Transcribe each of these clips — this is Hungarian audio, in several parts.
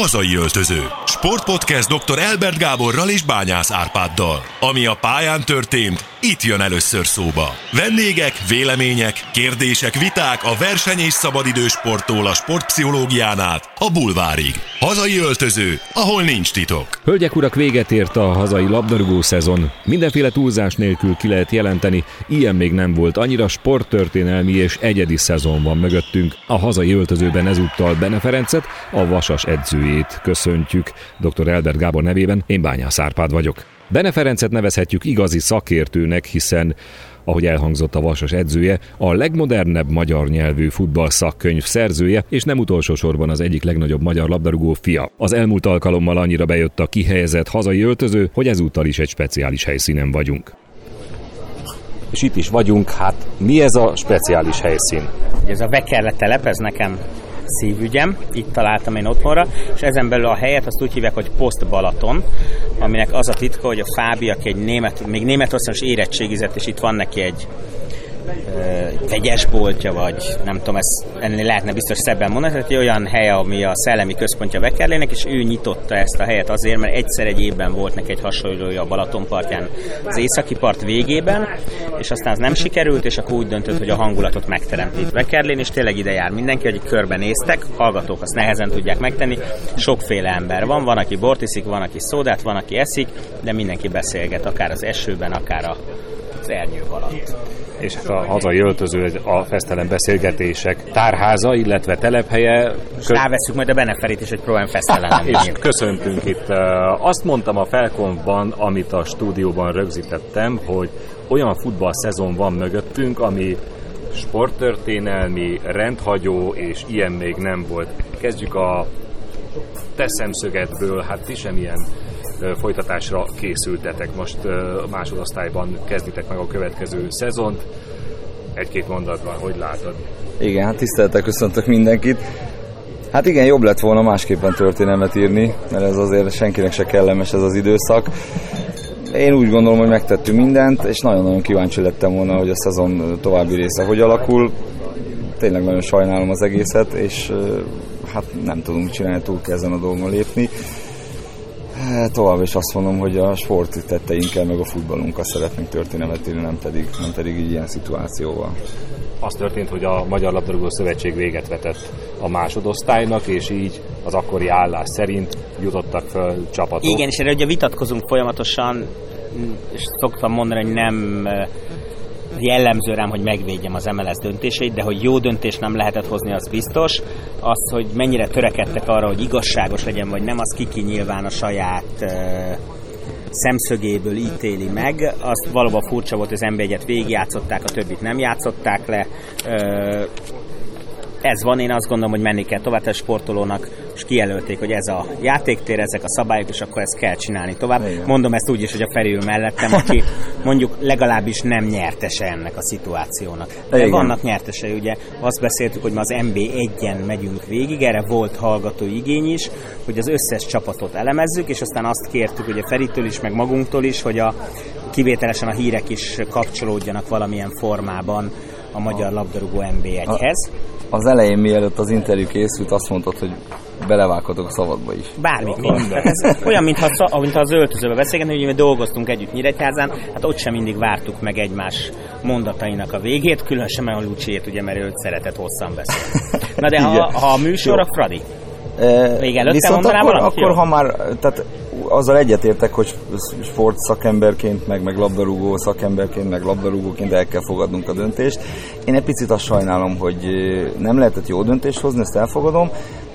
Hazai öltöző. Sportpodcast dr. Elbert Gáborral és Bányász Árpáddal. Ami a pályán történt, itt jön először szóba. Vendégek, vélemények, kérdések, viták a verseny és szabadidős sporttól a sportpszichológián át a bulvárig. Hazai öltöző, ahol nincs titok. Hölgyek urak, véget ért a hazai labdarúgó szezon. Mindenféle túlzás nélkül ki lehet jelenteni, ilyen még nem volt. Annyira sporttörténelmi és egyedi szezon van mögöttünk. A hazai öltözőben ezúttal Bene Ferencet, a Vasas edzőjét köszöntjük. Dr. Elbert Gábor nevében én Bányász Árpád vagyok. Bene Ferencet nevezhetjük igazi szakértőnek, hiszen ahogy elhangzott a Vasas edzője, a legmodernebb magyar nyelvű futball szakkönyv szerzője, és nem utolsó sorban az egyik legnagyobb magyar labdarúgó fia. Az elmúlt alkalommal annyira bejött a kihelyezett hazai öltöző, hogy ezúttal is egy speciális helyszínen vagyunk. És itt is vagyunk, hát mi ez a speciális helyszín? Ez a Vekerle telep, ez nekem szívügyem, itt találtam én otthonra, és ezen belül a helyet azt úgy hívják, hogy Post Balaton, aminek az a titka, hogy a Fábi, aki egy német, még Németországos érettségizett, és itt van neki egy boltja, vagy nem tudom, ezt ennél lehetne biztos szebben mondani, tehát egy olyan hely, ami a szellemi központja Vekerlének, és ő nyitotta ezt a helyet azért, mert egyszer egy évben volt neki egy hasonlója a Balatonpartján az északi part végében, és aztán az nem sikerült, és akkor úgy döntött, hogy a hangulatot megteremti. Itt Vekerlén, és tényleg ide jár mindenki, hogy körbenéztek, hallgatók azt nehezen tudják megtenni, sokféle ember van, van, aki bort van, aki szódát, van, aki eszik, de mindenki beszélget, akár az esőben, akár az ernyő alatt és hát a hazai öltöző a fesztelen beszélgetések tárháza, illetve telephelye. Kö... Ráveszünk majd a Beneferit is, hogy próbálom fesztelen És köszöntünk itt. Azt mondtam a Felkonban, amit a stúdióban rögzítettem, hogy olyan futball szezon van mögöttünk, ami sporttörténelmi, rendhagyó, és ilyen még nem volt. Kezdjük a te szemszögedből, hát ti sem ilyen folytatásra készültetek. Most másodosztályban kezditek meg a következő szezont. Egy-két mondatban, hogy látod? Igen, hát tiszteltek, köszöntök mindenkit. Hát igen, jobb lett volna másképpen történelmet írni, mert ez azért senkinek se kellemes ez az időszak. Én úgy gondolom, hogy megtettünk mindent, és nagyon-nagyon kíváncsi lettem volna, hogy a szezon további része hogy alakul. Tényleg nagyon sajnálom az egészet, és hát nem tudunk csinálni, túl kell ezen a dolgon lépni. Hát, tovább is azt mondom, hogy a sport tetteinkkel, meg a futballunkkal szeretnénk történelmet írni, nem pedig, nem pedig így ilyen szituációval. Az történt, hogy a Magyar Labdarúgó Szövetség véget vetett a másodosztálynak, és így az akkori állás szerint jutottak fel csapatok. Igen, és erre ugye vitatkozunk folyamatosan, és szoktam mondani, hogy nem jellemző rám, hogy megvédjem az MLS döntéseit, de hogy jó döntés nem lehetett hozni, az biztos. Az, hogy mennyire törekedtek arra, hogy igazságos legyen, vagy nem, az kiki nyilván a saját uh, szemszögéből ítéli meg. Az valóban furcsa volt, az NB1-et végigjátszották, a többit nem játszották le. Uh, ez van, én azt gondolom, hogy menni kell tovább, a sportolónak és kijelölték, hogy ez a játéktér, ezek a szabályok, és akkor ezt kell csinálni tovább. Igen. Mondom ezt úgy is, hogy a Feri mellettem, aki mondjuk legalábbis nem nyertese ennek a szituációnak. De Igen. vannak nyertesei, ugye azt beszéltük, hogy ma az MB 1-en megyünk végig, erre volt hallgató igény is, hogy az összes csapatot elemezzük, és aztán azt kértük, hogy a Feritől is, meg magunktól is, hogy a kivételesen a hírek is kapcsolódjanak valamilyen formában a magyar labdarúgó MB1-hez. Az elején, mielőtt az interjú készült, azt mondtad, hogy belevághatok a szabadba is. Bármikor. Ez olyan, mintha, mintha az öltözőbe beszélgetni, hogy mi dolgoztunk együtt Nyíregyházán, hát ott sem mindig vártuk meg egymás mondatainak a végét, különösen a Luciét, ugye, mert őt szeretett hosszan beszélni. Na de ha, ha a műsor, a Fradi. Még előtte Viszont akkor, akkor, ha már, tehát azzal egyetértek, hogy sport szakemberként, meg, meg labdarúgó szakemberként, meg labdarúgóként el kell fogadnunk a döntést. Én egy picit azt sajnálom, hogy nem lehetett jó döntést hozni, ezt elfogadom,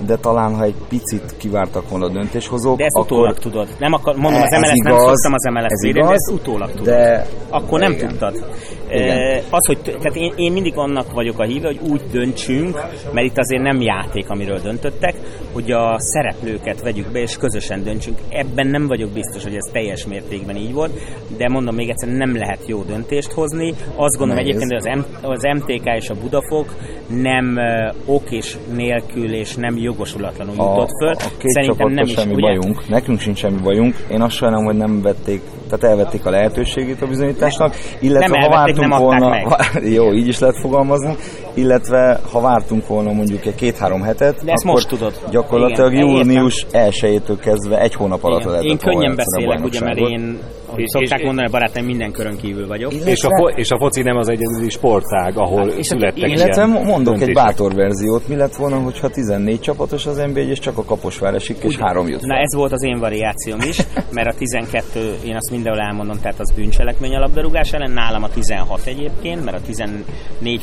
de talán ha egy picit kivártak volna a döntéshozók, De ezt akkor... utólag tudod. Nem akar, mondom, az MLS igaz, nem szoktam az MLS ez védeni, igaz, de ezt utólag tudod. De... Akkor nem igen. tudtad. Igen. Az, hogy tehát én, én mindig annak vagyok a híve, hogy úgy döntsünk, mert itt azért nem játék, amiről döntöttek, hogy a szereplőket vegyük be, és közösen döntsünk. Ebben nem vagyok biztos, hogy ez teljes mértékben így volt, de mondom még egyszer, nem lehet jó döntést hozni. Azt gondolom Nehéz. egyébként, hogy az, M, az MTK és a Budafok nem ok és nélkül és nem jogosulatlanul jutott föl. A, a két Szerintem nem is, semmi ugye? bajunk, nekünk sincs semmi bajunk. Én azt sajnálom, hogy nem vették tehát elvették a lehetőségét a bizonyításnak, illetve nem ha elvették, vártunk volna, meg. jó, így is lehet fogalmazni, illetve ha vártunk volna mondjuk egy két-három hetet, De ezt most tudod. gyakorlatilag Igen, június 1 kezdve egy hónap alatt lehetett Én könnyen beszélek, ugye, mert én és, szokták és, mondani, barátaim, minden körön kívül vagyok. Illetve, és, a fo- és a foci nem az egyedüli sportág, ahol hát, születtek Illetve mondok döntések. egy bátor verziót, mi lett volna, hogyha 14 csapatos az NB1, és csak a Kaposvár esik, és három jut. Na ez volt az én variációm is, mert a 12, én azt mindenhol elmondom, tehát az bűncselekmény a labdarúgás ellen, nálam a 16 egyébként, mert a 14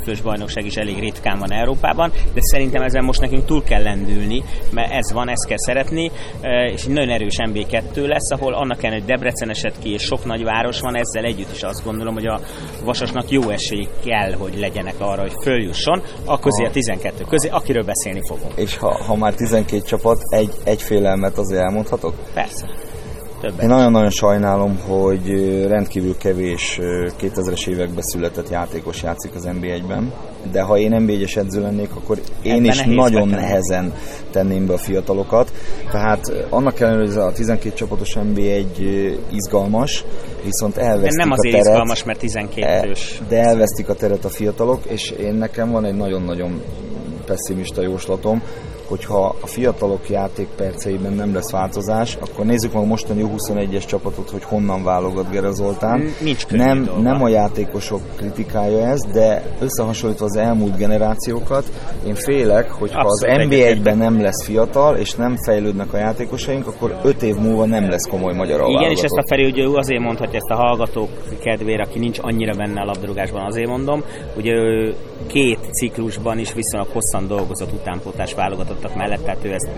fős bajnokság is elég ritkán van Európában, de szerintem ezen most nekünk túl kell lendülni, mert ez van, ezt kell szeretni, és egy nagyon erős MB2 lesz, ahol annak ellenére, hogy Debrecen esett ki, és sok nagy város van, ezzel együtt is azt gondolom, hogy a Vasasnak jó esély kell, hogy legyenek arra, hogy följusson, a közé a 12 közé, akiről beszélni fogunk. És ha, ha már 12 csapat, egy, egy félelmet azért elmondhatok? Persze. Többet. Én nagyon-nagyon sajnálom, hogy rendkívül kevés 2000-es években született játékos játszik az NBA-ben, de ha én NB1-es edző lennék, akkor én Ebben is nagyon betenni. nehezen tenném be a fiatalokat. Tehát annak ellenére, hogy a 12 csapatos NB1 izgalmas, viszont elvesztik nem a azért teret. izgalmas, mert 12 ős. De elvesztik a teret a fiatalok, és én nekem van egy nagyon-nagyon pessimista jóslatom, hogyha a fiatalok játékperceiben nem lesz változás, akkor nézzük meg a mostani 21-es csapatot, hogy honnan válogat Gera Zoltán. Nincs nem, nem a játékosok kritikája ez, de összehasonlítva az elmúlt generációkat, én félek, hogy ha az NB1-ben nem lesz fiatal, és nem fejlődnek a játékosaink, akkor 5 év múlva nem lesz komoly magyar Igen, válogatott. és ezt a Feri ugye azért mondhatja ezt a hallgatók kedvére, aki nincs annyira benne a labdarúgásban, azért mondom. Ugye ő két ciklusban is viszonylag hosszan dolgozott utánpótás válogatottak mellett, tehát ő ezt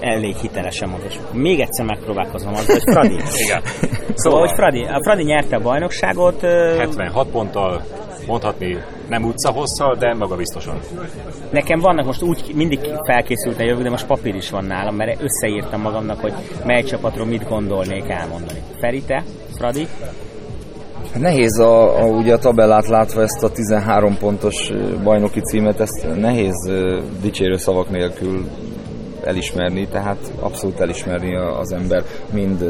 elég hitelesen mondta. És még egyszer megpróbálkozom az, hogy Fradi. Igen. Szóval, hogy Fradi, a Fradi nyerte a bajnokságot. 76 ponttal, mondhatni nem utca hosszal, de maga biztosan. Nekem vannak most úgy mindig felkészülten jövök, de most papír is van nálam, mert összeírtam magamnak, hogy mely csapatról mit gondolnék elmondani. Ferite, Fradi? Nehéz a, a, ugye a tabellát látva ezt a 13 pontos bajnoki címet, ezt nehéz dicsérő szavak nélkül elismerni, tehát abszolút elismerni az ember mind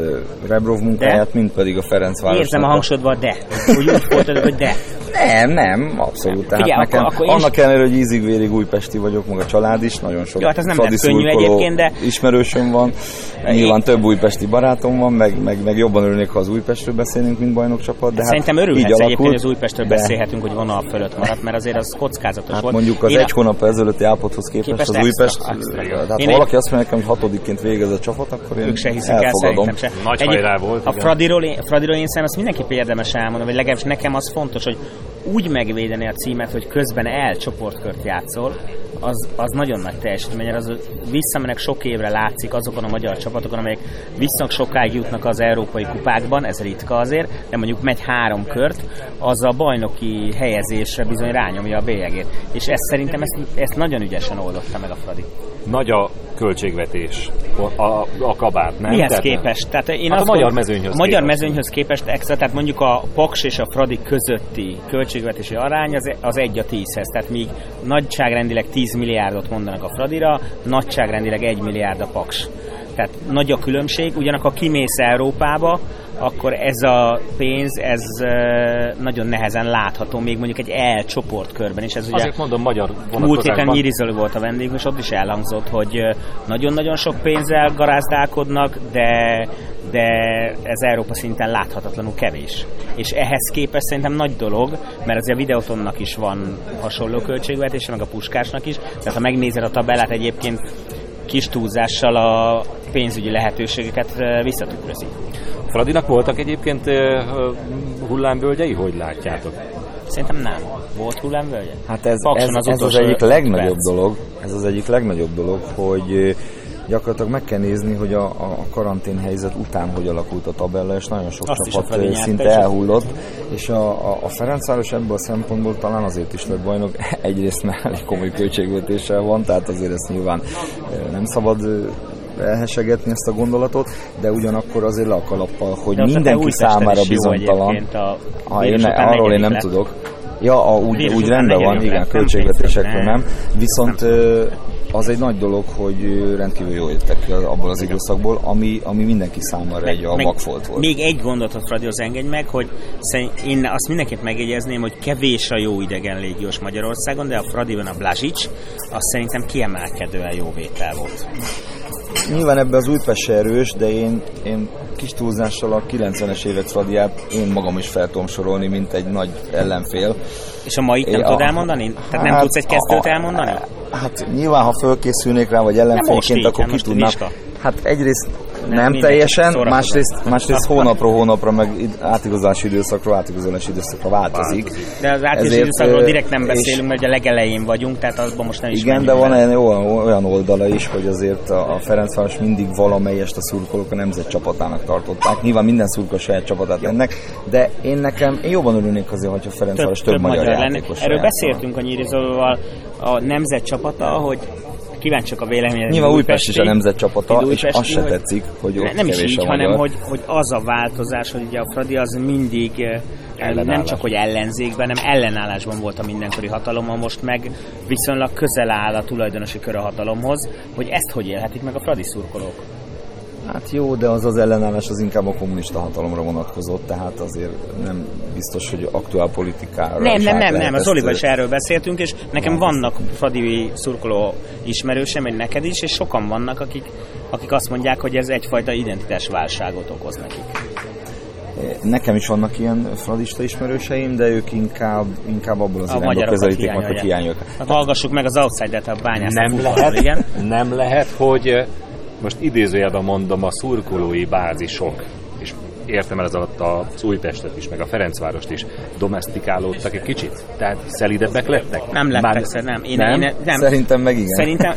Rebrov munkáját, de? mind pedig a Ferencváros. Érzem a hangsodva, de. Úgy, úgy folytatod, hogy de. Nem, nem, abszolút. Tehát Figyelj, nekem, akkor, akkor annak ellenére, hogy ízig-vérig újpesti vagyok, maga a család is, nagyon sok Jó, hát ez nem lesz könnyű egyébként, de... ismerősöm van, nyilván több újpesti barátom van, meg, meg, meg jobban örülnék, ha az Újpestről beszélünk, mint bajnokcsapat. De hát Szerintem örülhetsz alakult, egyébként, hogy az Újpestről de... beszélhetünk, hogy vonal fölött maradt, mert azért az kockázatos hát volt. mondjuk az Én egy a... hónap ezelőtti állapothoz képest, képest az Újpest, tehát ha valaki azt mondja nekem, hogy hatodikként végez a csapat, akkor én ők se hiszik elfogadom. El, se. Nagy hajrá volt. A Fradiról, Fradiról én szerintem azt mindenképp érdemes elmondani, vagy legalábbis nekem az fontos, hogy úgy megvédeni a címet, hogy közben el csoportkört játszol, az, az nagyon nagy teljesítmény, az visszamenek sok évre látszik azokon a magyar csapatokon, amelyek viszonylag sokáig jutnak az európai kupákban, ez ritka azért, de mondjuk megy három kört, az a bajnoki helyezésre bizony rányomja a bélyegét. És ezt szerintem ezt, ezt nagyon ügyesen oldotta meg a Fradi. Nagy a költségvetés, a, a kabát, nem? Mihez tehát, képest? Tehát én hát azt a magyar mezőnyhöz magyar képest. mezőnyhöz képest extra, tehát mondjuk a Paks és a Fradi közötti költségvetési arány az, az egy a tízhez, tehát míg nagyságrendileg 10 milliárdot mondanak a Fradira, nagyságrendileg 1 milliárd a Paks. Tehát nagy a különbség, ugyanakkor kimész Európába, akkor ez a pénz, ez nagyon nehezen látható, még mondjuk egy E csoportkörben is. Ez ugye Azért mondom, magyar Múlt héten Nyirizöl volt a vendég, és ott is elhangzott, hogy nagyon-nagyon sok pénzzel garázdálkodnak, de, de ez Európa szinten láthatatlanul kevés. És ehhez képest szerintem nagy dolog, mert azért a Videotonnak is van hasonló költségvetése, meg a Puskásnak is, tehát ha megnézed a tabellát egyébként kis túlzással a pénzügyi lehetőségeket visszatükrözi. Fradinak voltak egyébként hullámvölgyei, hogy látjátok? Szerintem nem. Volt hullámvölgye? Hát ez, ez, az, ez az egyik legnagyobb perc. dolog, ez az egyik legnagyobb dolog, hogy gyakorlatilag meg kell nézni, hogy a, a karantén helyzet után hogy alakult a tabella, és nagyon sok Azt csapat szinte elhullott, és a, a, a Ferencváros ebből a szempontból talán azért is lett bajnok, egyrészt már elég komoly költségvetéssel van, tehát azért ezt nyilván nem szabad elhesegetni ezt a gondolatot, de ugyanakkor azért le a kalappal, hogy de mindenki számára bizonytalan. Ha én arról én nem lesz. tudok. Ja, a, úgy, úgy rendben van, igen, költségvetésekről Nem. Viszont az egy nagy dolog, hogy rendkívül jól jöttek ki abból az időszakból, ami, ami mindenki számára egy a Meg vakfolt volt. Még egy gondolatot, Fradihoz engedj meg, hogy én azt mindenképp megjegyezném, hogy kevés a jó idegen légiós Magyarországon, de a Fradiban a Blazsics, az szerintem kiemelkedően jó vétel volt. Nyilván ebbe az Újpest erős, de én, én kis túlzással a 90-es évek Fradiát én magam is fel tudom sorolni, mint egy nagy ellenfél. És a mai nem Ja, tudod elmondani? Tehát nem hát, tudsz egy kezdőt a- elmondani? Hát nyilván, ha fölkészülnék rá, vagy ellenfélként, akkor hát ki tudnám. Hát egyrészt Nem, nem, teljesen, másrészt, másrészt hónapról hónapra, meg átigazolási időszakról átigazolási időszakra változik. De az átigazolási Ezért, időszakról direkt nem beszélünk, mert ugye a legelején vagyunk, tehát azban most nem is Igen, de van olyan, olyan oldala is, hogy azért a a Ferencváros mindig valamelyest a szurkolók a nemzet csapatának tartották. Nyilván minden szurkoló saját csapatát mennek, de én nekem, én jobban örülnék azért, hogyha Ferencváros több, több magyar, lenne. játékos Erről játszana. beszéltünk a Nyírizolóval a nemzet csapata, hogy kíváncsiak a véleményed. Nyilván Újpest is a nemzet csapata, és újpesti, az se tetszik, hogy ott Ne- nem is így, a hanem magyar. hogy, hogy az a változás, hogy ugye a Fradi az mindig eh, nem Ellenállás. csak hogy ellenzékben, hanem ellenállásban volt a mindenkori hatalommal, most meg viszonylag közel áll a tulajdonosi kör a hatalomhoz, hogy ezt hogy élhetik meg a Fradi szurkolók. Hát jó, de az az ellenállás az inkább a kommunista hatalomra vonatkozott, tehát azért nem biztos, hogy aktuál politikára Nem, nem, nem, nem, az ö, is erről beszéltünk, és nekem vannak Fradi szurkoló ismerősem, meg neked is, és sokan vannak, akik, akik azt mondják, hogy ez egyfajta identitásválságot okoz nekik. Nekem is vannak ilyen fradista ismerőseim, de ők inkább, inkább abból az A irányból közelítik meg, hogy hiányolják. Hát hallgassuk meg az outsider-t, a bányászt. nem lehet, igen. nem lehet, hogy most idézőjelben mondom a szurkolói bázisok, és értem el ez alatt az Újpestet is, meg a Ferencvárost is, domestikálódtak egy kicsit? Tehát szelidebbek lettek? Nem lettek, Már- Már... nem. Én, nem? Én, nem. Szerintem meg igen. Szerintem,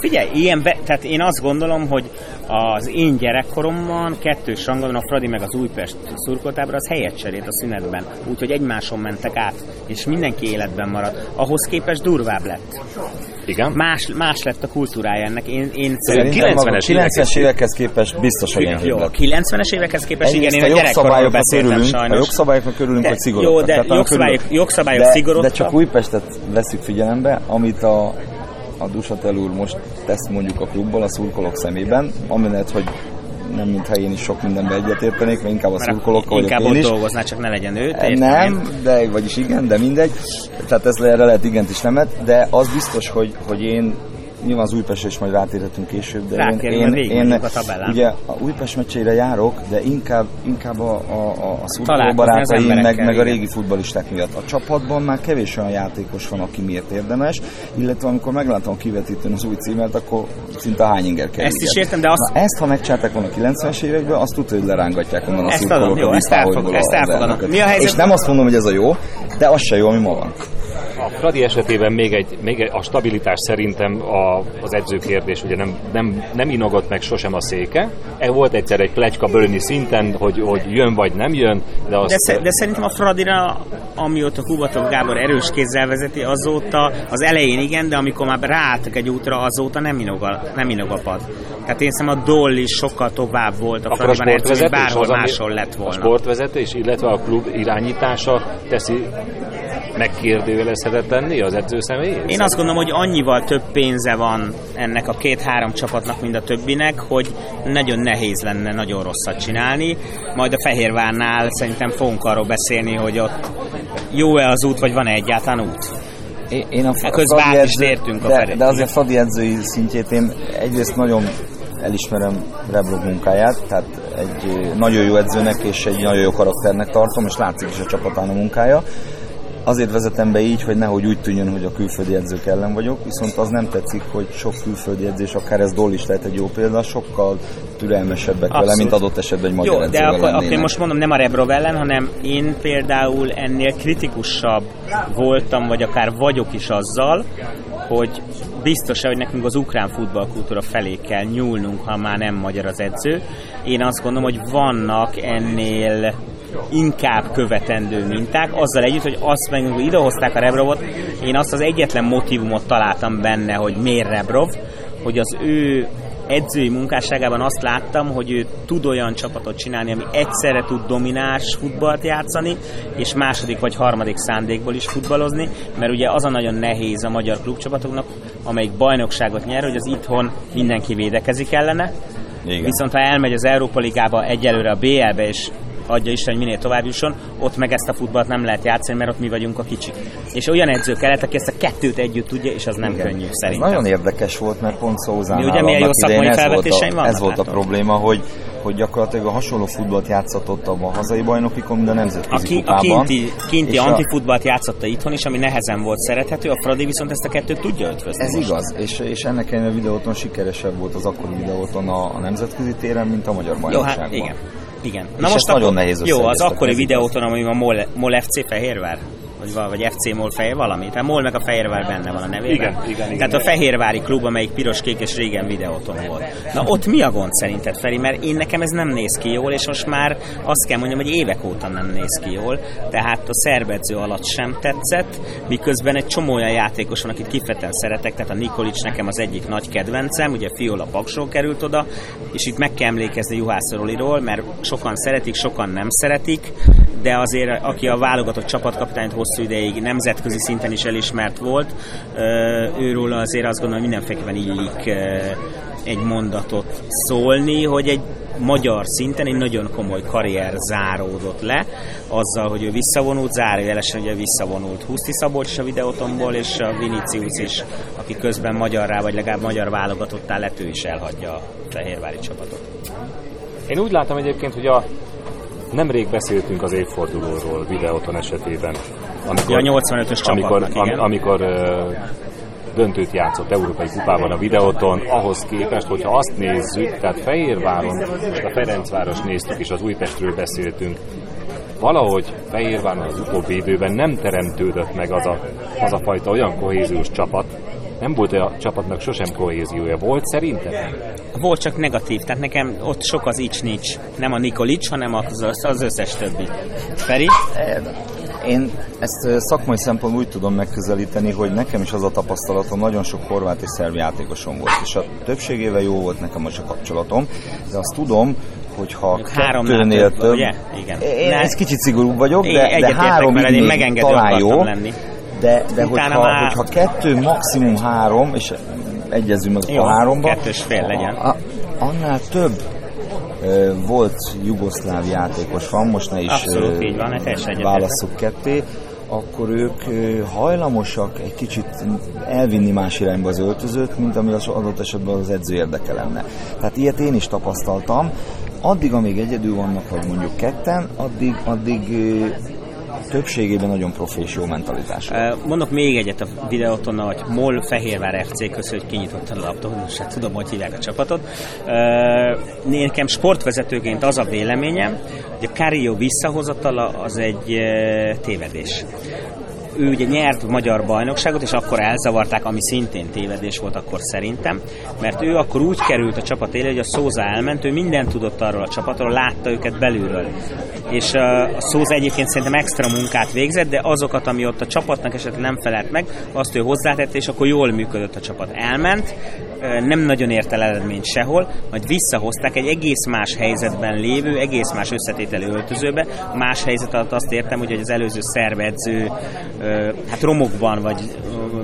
figyelj, ilyen be, tehát én azt gondolom, hogy az én gyerekkoromban kettős rangon a Fradi meg az Újpest szurkoltábra az helyet cserélt a szünetben, úgyhogy egymáson mentek át, és mindenki életben maradt. Ahhoz képest durvább lett. Igen? Más, más lett a kultúrája ennek. Én, én Szerintem 90-es maga- évekhez 90-es évekhez képest biztos, hogy Jó, lett. 90-es évekhez képest igen, én a a jogszabályoknak beszéltem örülünk, a sajnos. jogszabályoknak örülünk, hogy szigorúak. jó, de Tehát jogszabályok- jogszabályok de, szigorodtak. De csak Újpestet veszük figyelembe, amit a, a Dusatel úr most tesz mondjuk a klubból a szurkolók szemében, ami lehet, hogy nem mintha én is sok mindenben egyetértenék, mert inkább a Mert szurkolókkal vagyok Inkább én ott is. dolgozná, csak ne legyen ő. te értem Nem, de vagyis igen, de mindegy. Tehát ez erre lehet igent is nemet, de az biztos, hogy, hogy én nyilván az Újpestre is majd rátérhetünk később, de Rátérünk, én, mert én, én a tabellán. ugye a Újpest meccseire járok, de inkább, inkább a, a, a, a barátaim, meg, meg a régi futballisták miatt. A csapatban már kevés olyan játékos van, aki miért érdemes, illetve amikor meglátom a kivetítőn az új címet, akkor szinte hányinger kell. Ezt is értem, de azt- Na, ezt, ha megcsinálták volna a 90-es években, azt tudja, hogy lerángatják onnan a Ezt szurkolók adom, jó, ezt elfog- ezt az elfogadom. Mi a helyzet- És nem azt mondom, hogy ez a jó, de az se jó, ami ma van. A Fradi esetében még egy, még egy a stabilitás szerintem a, az edző kérdés, ugye nem, nem, nem inogott meg sosem a széke. E volt egyszer egy plegyka bölni szinten, hogy, hogy jön vagy nem jön, de azt... De, sze- de szerintem a Fradira, amióta Kubatov Gábor erős kézzel vezeti, azóta az elején igen, de amikor már ráálltak egy útra, azóta nem inog a, nem inog a pad. Tehát én szerintem a Doll is sokkal tovább volt a akkor a Fradiban bárhol az, máshol lett A volna. sportvezetés, illetve a klub irányítása teszi megkérdőjelezhetetlenné az edző személyét? Én azt gondolom, hogy annyival több pénze van ennek a két-három csapatnak, mint a többinek, hogy nagyon nehéz lenne nagyon rosszat csinálni. Majd a Fehérvárnál szerintem fogunk arról beszélni, hogy ott jó-e az út, vagy van-e egyáltalán út. Én, a Közben Fradi át is edző- tértünk a de, de azért Fradi edzői szintjét én egyrészt nagyon elismerem Rebrov munkáját, tehát egy nagyon jó edzőnek és egy nagyon jó karakternek tartom, és látszik is a csapatán a munkája. Azért vezetem be így, hogy nehogy úgy tűnjön, hogy a külföldi edzők ellen vagyok, viszont az nem tetszik, hogy sok külföldi edzés, akár ez Doll is lehet egy jó példa, sokkal türelmesebbek vele, Abszolút. mint adott esetben egy magyar Jó, de akkor, akkor én lennének. most mondom, nem a Rebrov ellen, hanem én például ennél kritikusabb voltam, vagy akár vagyok is azzal, hogy biztos-e, hogy nekünk az ukrán futballkultúra felé kell nyúlnunk, ha már nem magyar az edző. Én azt gondolom, hogy vannak ennél inkább követendő minták, azzal együtt, hogy azt meg, hogy idehozták a Rebrovot, én azt az egyetlen motivumot találtam benne, hogy miért Rebrov, hogy az ő edzői munkásságában azt láttam, hogy ő tud olyan csapatot csinálni, ami egyszerre tud domináns futballt játszani, és második vagy harmadik szándékból is futballozni, mert ugye az a nagyon nehéz a magyar klubcsapatoknak, amelyik bajnokságot nyer, hogy az itthon mindenki védekezik ellene, igen. Viszont ha elmegy az Európa Ligába egyelőre a BL-be, és adja Isten, hogy minél tovább jusson, ott meg ezt a futballt nem lehet játszani, mert ott mi vagyunk a kicsik. És olyan edző kellett, aki ezt a kettőt együtt tudja, és az nem Igen. könnyű szerintem. Ez nagyon érdekes volt, mert pont Szózánál ugye milyen jó szakmai felvetéseim vannak? Ez volt a probléma, hogy hogy gyakorlatilag a hasonló futballt játszott a hazai bajnokikon, mint a nemzetközi a, ki, a kinti, kinti antifutballt játszotta itthon is, ami nehezen volt szerethető, a Fradi viszont ezt a kettőt tudja ötvözni. Ez most. igaz, és, és ennek ellenére a videóton sikeresebb volt az akkori videóton a, a nemzetközi téren, mint a magyar bajnokságban. Jó, hát igen. Igen. Na és most akkor, nagyon nehéz Jó, az akkori videóton, ami a MOL, MOL FC Fehérvár vagy, vagy FC MOL fehér valami. Tehát MOL meg a Fehérvár benne van a nevében. Igen, igen, igen. Tehát a Fehérvári klub, amelyik piros, kék és régen videóton volt. Na ott mi a gond szerinted, Feri? Mert én nekem ez nem néz ki jól, és most már azt kell mondjam, hogy évek óta nem néz ki jól. Tehát a szerbedző alatt sem tetszett, miközben egy csomó olyan játékos van, akit kifejezetten szeretek, tehát a Nikolics nekem az egyik nagy kedvencem, ugye Fiola Paksról került oda, és itt meg kell emlékezni Juhász Roliról, mert sokan szeretik, sokan nem szeretik, de azért aki a válogatott csapatkapitányt hosszú ideig nemzetközi szinten is elismert volt, őről azért azt gondolom, mindenféleképpen illik egy mondatot szólni, hogy egy magyar szinten egy nagyon komoly karrier záródott le, azzal, hogy ő visszavonult, zárójelesen ugye visszavonult Huszti Szabolcs a videótomból, és a Vinicius is, aki közben magyarrá, vagy legalább magyar válogatottá lett, ő is elhagyja a Fehérvári csapatot. Én úgy látom egyébként, hogy a Nemrég beszéltünk az évfordulóról videóton esetében. Amikor, a 85-ös amikor, am, amikor uh, döntőt játszott Európai Kupában a videóton, ahhoz képest, hogyha azt nézzük, tehát Fehérváron, most a Ferencváros néztük és az Újpestről beszéltünk, valahogy Fehérváron az utóbbi időben nem teremtődött meg az a, az a fajta olyan kohéziós csapat, nem volt a csapatnak sosem kohéziója. Volt szerintem? Volt csak negatív, tehát nekem ott sok az ics nincs. Nem a Nikolics, hanem az, az összes többi. Feri? Én ezt szakmai szempontból úgy tudom megközelíteni, hogy nekem is az a tapasztalatom, nagyon sok horvát és szerb játékosom volt, és a többségével jó volt nekem most a kapcsolatom, de azt tudom, hogyha kettőnél több... Ugye? Igen. Én ez kicsit szigorúbb vagyok, de, de három így talán jó. Lenni de, de hogyha, már... hogyha kettő, maximum három, és egyezünk meg Jó, a háromba, kettős fél legyen. A, annál több ö, volt jugoszláv játékos van, most ne is Abszolút, ö, így van, válasszuk ketté, akkor ők hajlamosak egy kicsit elvinni más irányba az öltözőt, mint ami az adott esetben az edző érdeke lenne. Tehát ilyet én is tapasztaltam. Addig, amíg egyedül vannak, vagy mondjuk ketten, addig, addig többségében nagyon profi és jó mentalitás. Mondok még egyet a videóton, hogy MOL Fehérvár FC köszön, hogy kinyitottad a most hát tudom, hogy hívják a csapatot. Nekem sportvezetőként az a véleményem, hogy a Cario visszahozatala az egy tévedés ő ugye nyert magyar bajnokságot, és akkor elzavarták, ami szintén tévedés volt akkor szerintem, mert ő akkor úgy került a csapat élére, hogy a Szóza elment, ő mindent tudott arról a csapatról, látta őket belülről. És a Szóza egyébként szerintem extra munkát végzett, de azokat, ami ott a csapatnak esetleg nem felelt meg, azt ő hozzátette, és akkor jól működött a csapat. Elment, nem nagyon ért el eredményt sehol, majd visszahozták egy egész más helyzetben lévő, egész más összetételű öltözőbe. A más helyzet alatt azt értem, hogy az előző szervedző hát romokban, vagy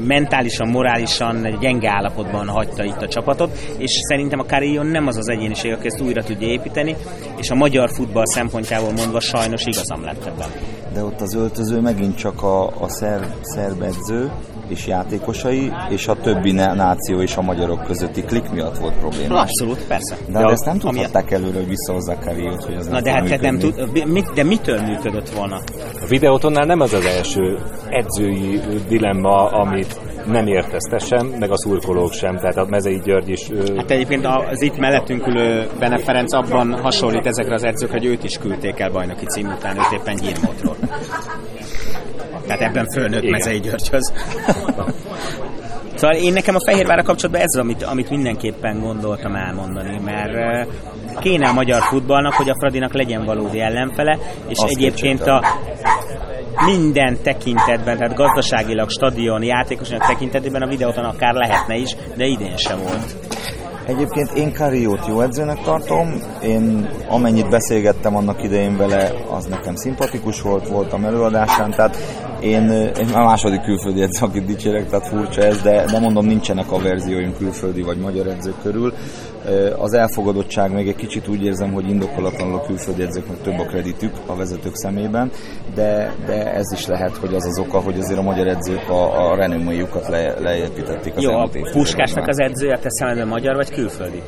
mentálisan, morálisan gyenge állapotban hagyta itt a csapatot, és szerintem a Carillon nem az az egyéniség, aki ezt újra tudja építeni, és a magyar futball szempontjából mondva sajnos igazam lett ebben. De ott az öltöző megint csak a, a szerb, szerb edző, és játékosai, és a többi náció és a magyarok közötti klik miatt volt probléma. Abszolút, persze. De, de ezt nem tudhatták ami... előre, hogy visszahozzák Kariót, hogy az Na de hát nem tud, mit, de mitől működött volna? A videótonnál nem az az első edzői dilemma, amit nem értezte sem, meg a szurkolók sem, tehát a Mezei György is... Hát egyébként az itt mellettünk ülő Bene Ferenc abban hasonlít ezekre az edzők, hogy őt is küldték el bajnoki cím után, őt éppen Gyirmótról. Tehát ebben fölnőtt Igen. Mezei Györgyhöz. Szóval én nekem a Fehérvára kapcsolatban ez, amit, amit mindenképpen gondoltam elmondani, mert kéne a magyar futballnak, hogy a Fradinak legyen valódi ellenfele, és Azt egyébként a minden tekintetben, tehát gazdaságilag, stadion, játékosnak tekintetében a videóton akár lehetne is, de idén sem volt. Egyébként én Kariót jó edzőnek tartom, én amennyit beszélgettem annak idején vele, az nekem szimpatikus volt, voltam előadásán, tehát én, én a második külföldi edző, akit dicsérek, tehát furcsa ez, de, de mondom, nincsenek a verzióim külföldi vagy magyar edzők körül. Az elfogadottság még egy kicsit úgy érzem, hogy indokolatlanul a külföldi edzőknek több a kreditük a vezetők szemében, de, de ez is lehet, hogy az az oka, hogy azért a magyar edzők a, a renomaiukat le, leépítették az Jó, a Puskásnak az edzője, te szemedben magyar vagy külföldi?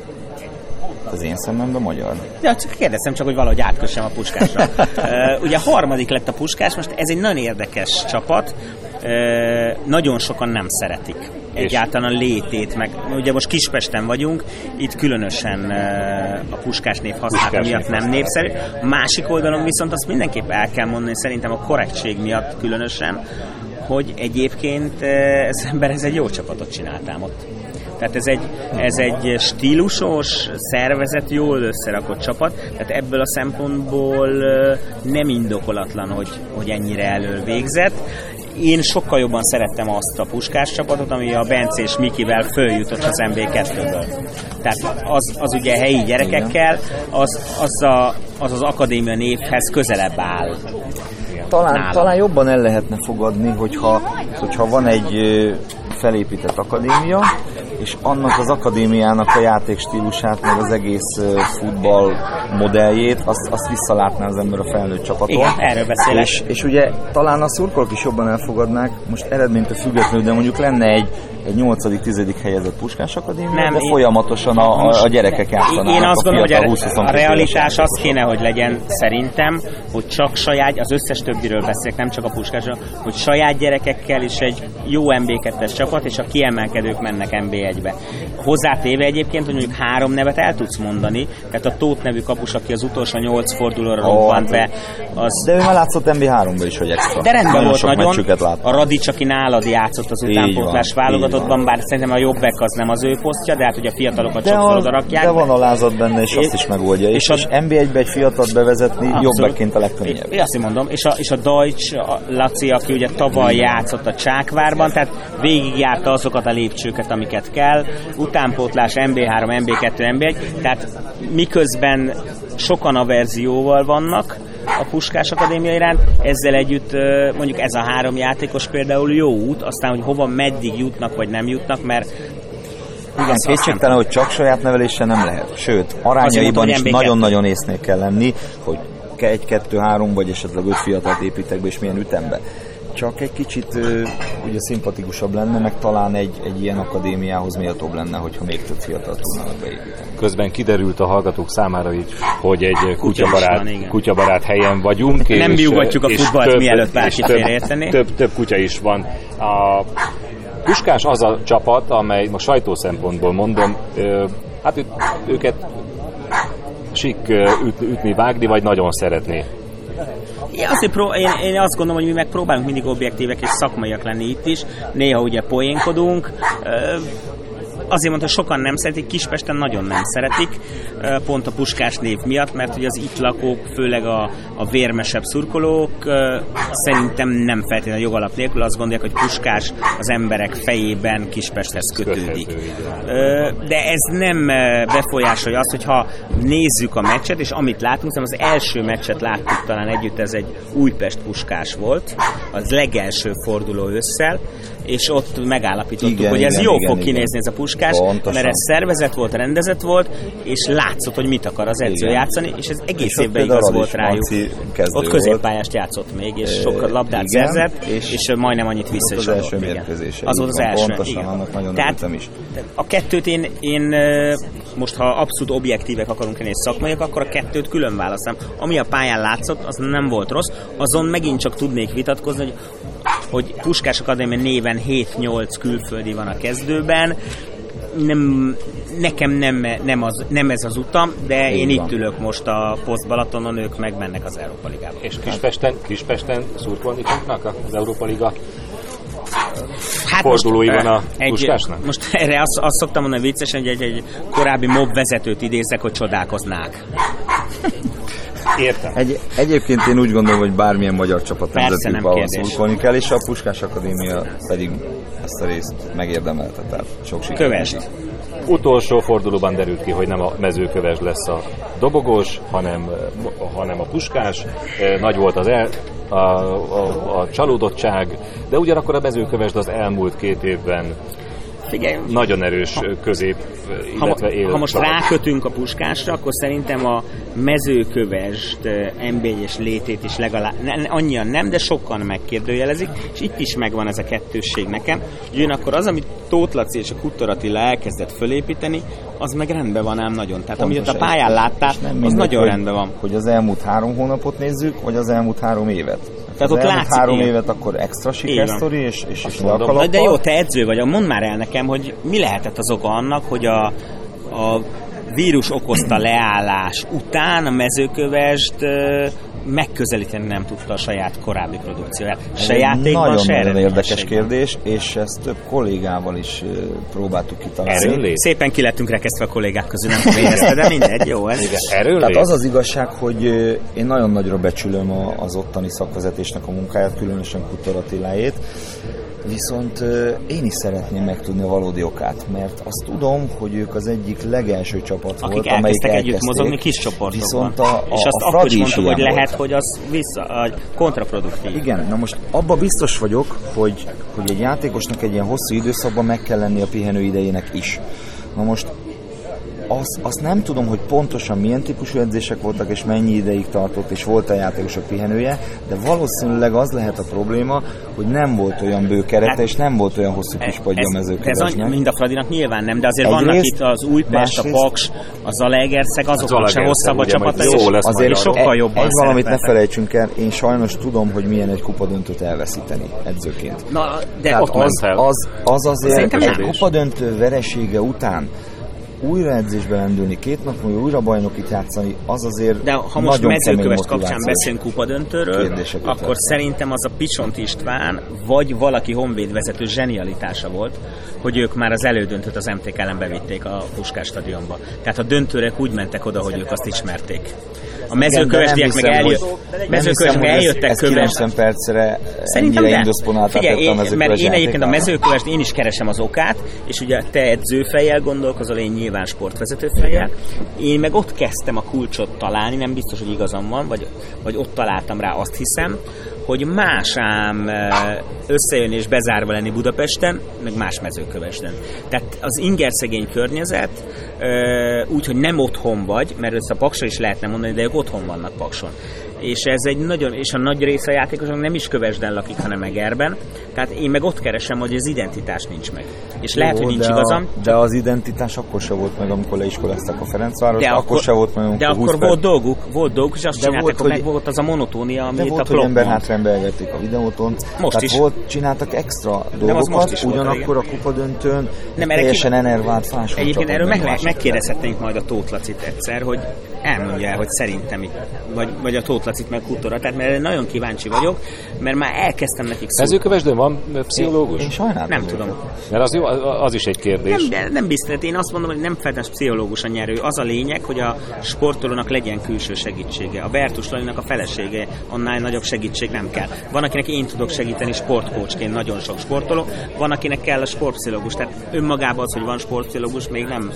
Az én szememben magyar. Ja, csak kérdeztem csak, hogy valahogy átkössem a puskásra. uh, ugye harmadik lett a puskás, most ez egy nagyon érdekes csapat. Uh, nagyon sokan nem szeretik egyáltalán a létét, meg ugye most Kispesten vagyunk, itt különösen uh, a puskás név használata puskás miatt nem népszerű. A másik oldalon viszont azt mindenképp el kell mondani, szerintem a korrektség miatt különösen, hogy egyébként ez ember ez egy jó csapatot csináltám ott. Tehát ez egy, ez egy stílusos, szervezet, jól összerakott csapat, tehát ebből a szempontból nem indokolatlan, hogy, hogy ennyire elől végzett. Én sokkal jobban szerettem azt a puskás csapatot, ami a Bence és Mikivel följutott az MB2-ből. Tehát az, az ugye helyi gyerekekkel, az az, a, az, az akadémia névhez közelebb áll talán, talán jobban el lehetne fogadni, hogyha, hogyha van egy felépített akadémia, és annak az akadémiának a játékstílusát, meg az egész futball modelljét, azt, azt visszalátná az ember a felnőtt csapaton. Igen, erről beszélek. És, és ugye talán a szurkolók is jobban elfogadnák, most eredménytől függetlenül, de mondjuk lenne egy, egy 8.-10. helyezett Puskás Akadémia, Nem, de én, folyamatosan a, a, gyerekek játszanának. Én azt gondolom, hogy a, a realitás az kéne, hogy legyen szerintem, hogy csak saját, az összes többiről beszélek, nem csak a Puskásról, hogy saját gyerekekkel is egy jó MB2-es csapat, és a kiemelkedők mennek MB1-be. Hozzátéve egyébként, hogy mondjuk három nevet el tudsz mondani, tehát a Tóth nevű kapus, aki az utolsó nyolc fordulóra oh, robbant be, az... De ő már látszott MB3-ba is, hogy extra. De rendben volt nagyon. A Radics, aki nálad játszott az utánpótlás válogatottban, bár szerintem a jobbek az nem az ő posztja, de hát ugye a fiatalokat sokszor oda rakják. De van a lázad benne, és, és azt is megoldja. És, és, a, és MB1-be egy fiatalt bevezetni jobbekként a legkönnyebb. Én azt mondom, és a, és a Deutsch, a Laci, aki ugye tavaly játszott a Csákvárban, tehát végigjárta azokat a lépcsőket, amiket kell. Utánpótlás MB3, MB2, MB1, tehát miközben sokan a verzióval vannak, a Puskás Akadémia iránt, ezzel együtt mondjuk ez a három játékos például jó út, aztán hogy hova meddig jutnak vagy nem jutnak, mert igen, kétségtelen, hogy csak saját neveléssel nem lehet. Sőt, arányaiban is nagyon-nagyon észnél kell lenni, hogy egy, kettő, három, vagy esetleg öt fiatalt építek be, és milyen ütembe csak egy kicsit ugye szimpatikusabb lenne, meg talán egy, egy ilyen akadémiához méltóbb lenne, hogyha még több fiatal tudnának beépíteni. Közben kiderült a hallgatók számára is, hogy egy kutyabarát, van, kutyabarát helyen vagyunk. Nem bíugatjuk a futballt, mielőtt bárki több, több, több kutya is van. A Puskás az a csapat, amely most sajtó szempontból mondom, hát ő, őket sik üt, ütni, vágni, vagy nagyon szeretné én, azért pró- én, én azt gondolom, hogy mi megpróbálunk mindig objektívek és szakmaiak lenni itt is. Néha ugye poénkodunk, azért mondta, hogy sokan nem szeretik, Kispesten nagyon nem szeretik, pont a puskás név miatt, mert hogy az itt lakók, főleg a, a vérmesebb szurkolók szerintem nem feltétlenül jogalap nélkül azt gondolják, hogy puskás az emberek fejében Kispesthez kötődik. De ez nem befolyásolja azt, hogyha nézzük a meccset, és amit látunk, az első meccset láttuk talán együtt, ez egy Újpest puskás volt, az legelső forduló ősszel, és ott megállapítottuk, igen, hogy ez igen, jó igen, fog igen. kinézni ez a puskás, Pontosan. mert ez szervezet volt, rendezett volt, és látszott, hogy mit akar az edző igen. játszani, és ez egész és évben igaz volt rájuk. Ott középpályást játszott még, és sok labdát igen, szerzett, és, és majdnem annyit vissza is mérkőzés. Az volt az első. Pontosan, annak nagyon Tehát, is. A kettőt én, én most, ha abszolút objektívek akarunk lenni és szakmaiak, akkor a kettőt külön választom. Ami a pályán látszott, az nem volt rossz, azon megint csak tudnék vitatkozni, hogy hogy Puskás Akadémia néven 7-8 külföldi van a kezdőben, nem, nekem nem, nem, az, nem ez az utam, de Így én van. itt ülök most a Poszt Balatonon, ők megmennek az Európa Ligába. És Kispesten, Kispesten szurkolni fognak az Európa Liga hát fordulóiban a egy, Puskásnak? Most erre azt, azt szoktam mondani viccesen, hogy egy, egy korábbi mob vezetőt idézek, hogy csodálkoznák. Értem. Egy, egyébként én úgy gondolom, hogy bármilyen magyar csapat valahol szurkolni kell, és a Puskás Akadémia pedig ezt a részt megérdemelte, tehát sok sikert. Kövesd. Utolsó fordulóban derült ki, hogy nem a mezőköves lesz a dobogós, hanem, hanem a puskás. Nagy volt az el, a, a, a csalódottság, de ugyanakkor a mezőkövesd az elmúlt két évben Figyelj, nagyon erős ha, közép, illetve él. Ha most rákötünk a puskásra, akkor szerintem a mezőkövest nb és létét is legalább, ne, annyian nem, de sokan megkérdőjelezik, és itt is megvan ez a kettősség nekem. Jön akkor az, amit Tóth Laci és a Kuttaratilla elkezdett fölépíteni, az meg rendben van ám nagyon. Tehát Pontos amit a pályán láttál, az nagyon hogy, rendben van. Hogy az elmúlt három hónapot nézzük, vagy az elmúlt három évet. Tehát ott látszik három ilyen. évet akkor extra sikersztori, és, és, és mondom, De jó, te edző vagy, mondd már el nekem, hogy mi lehetett az oka annak, hogy a, a vírus okozta leállás után a mezőkövest megközelíteni nem tudta a saját korábbi produkcióját. Se játékban, nagyon, se nagyon érdekes kérdés, és ezt több kollégával is próbáltuk kitalálni. Erről Szépen ki lettünk rekesztve a kollégák közül, nem tudom de mindegy, jó ez. Igen, erről Tehát az az igazság, hogy én nagyon nagyra becsülöm az ottani szakvezetésnek a munkáját, különösen Kutor Attilájét, Viszont én is szeretném megtudni a valódi okát, mert azt tudom, hogy ők az egyik legelső csapat Akik volt, amelyik együtt mozogni kis csoportokban. Viszont a, a, és azt a akkor is mondtuk, hogy lehet, volt. hogy az vissza, a kontraproduktív. Igen, na most abba biztos vagyok, hogy, hogy egy játékosnak egy ilyen hosszú időszakban meg kell lenni a pihenő idejének is. Na most azt, azt nem tudom, hogy pontosan milyen típusú edzések voltak, és mennyi ideig tartott, és volt a játékosok pihenője, de valószínűleg az lehet a probléma, hogy nem volt olyan bő kerete, hát, és nem volt olyan hosszú kis padja a mezőkövesnek. Ez mind a Fradinak nyilván nem, de azért Egyrészt, vannak itt az Újpest, a Paks, a Zalaegerszeg, azok se hosszabb a csapata, és, lesz azért sokkal jobban egy valamit ne felejtsünk el, én sajnos tudom, hogy milyen egy kupadöntőt elveszíteni edzőként. Na, de Tehát ott az, az, az azért egy kupadöntő veresége után újraedzésbe lendülni, két nap múlva újra bajnokit játszani, az azért De ha most mezőkövest kapcsán beszélünk kupadöntőről, akkor szerintem az a Picsont István, vagy valaki honvéd vezető zsenialitása volt, hogy ők már az elődöntőt az MTK ellen bevitték a Puskás stadionba. Tehát a döntőrek úgy mentek oda, hogy ők azt ismerték. A mezőkövestiek meg, eljö... meg eljöttek ez, ez 90 percre Szerintem ennyire Figyelj, én, mert én egyébként a mezőkövest én is keresem az okát, és ugye te edzőfejjel gondolkozol, én nyilván sportvezető fejjel. Én meg ott kezdtem a kulcsot találni, nem biztos, hogy igazam van, vagy, vagy ott találtam rá, azt hiszem, hogy más ám összejönni és bezárva lenni Budapesten, meg más mezőkövesden. Tehát az inger szegény környezet, úgy, hogy nem otthon vagy, mert össze a Paksra is lehetne mondani, de ők otthon vannak Pakson és ez egy nagyon, és a nagy része a játékosok nem is kövesden lakik, hanem Egerben, tehát én meg ott keresem, hogy az identitás nincs meg. És Jó, lehet, hogy nincs de igazam. A, de az identitás akkor se volt meg, amikor leiskoláztak a Ferencváros, de akkor, akkor se volt meg, amikor De akkor volt dolguk, volt dolguk, és azt de csináltak, volt, hogy, meg volt az a monotónia, amit volt, a hogy ember hátrányba a videóton. Most Tehát is. Volt, csináltak extra dolgokat, is ugyanakkor a kupadöntőn nem, teljesen enervált fás. Egyébként erről meg, megkérdezhetnénk majd a Tóth Lacit egyszer, hogy elmondja el, hogy szerintem itt, vagy, vagy a Tóth Lacit meg Kutora, tehát mert nagyon kíváncsi vagyok, mert már elkezdtem nekik szólni. Mezőkövesdőn van pszichológus? Én, én sajnálom. Nem tudom. Mert az, jó, az is egy kérdés. Nem, nem biztos, én azt mondom, hogy nem feltétlenül pszichológus a nyerő. Az a lényeg, hogy a sportolónak legyen külső segítsége. A Bertus Lalinak a felesége, annál nagyobb segítség nem kell. Van, akinek én tudok segíteni sportkócsként, nagyon sok sportoló, van, akinek kell a sportpszichológus. Tehát önmagában az, hogy van sportpszichológus, még nem,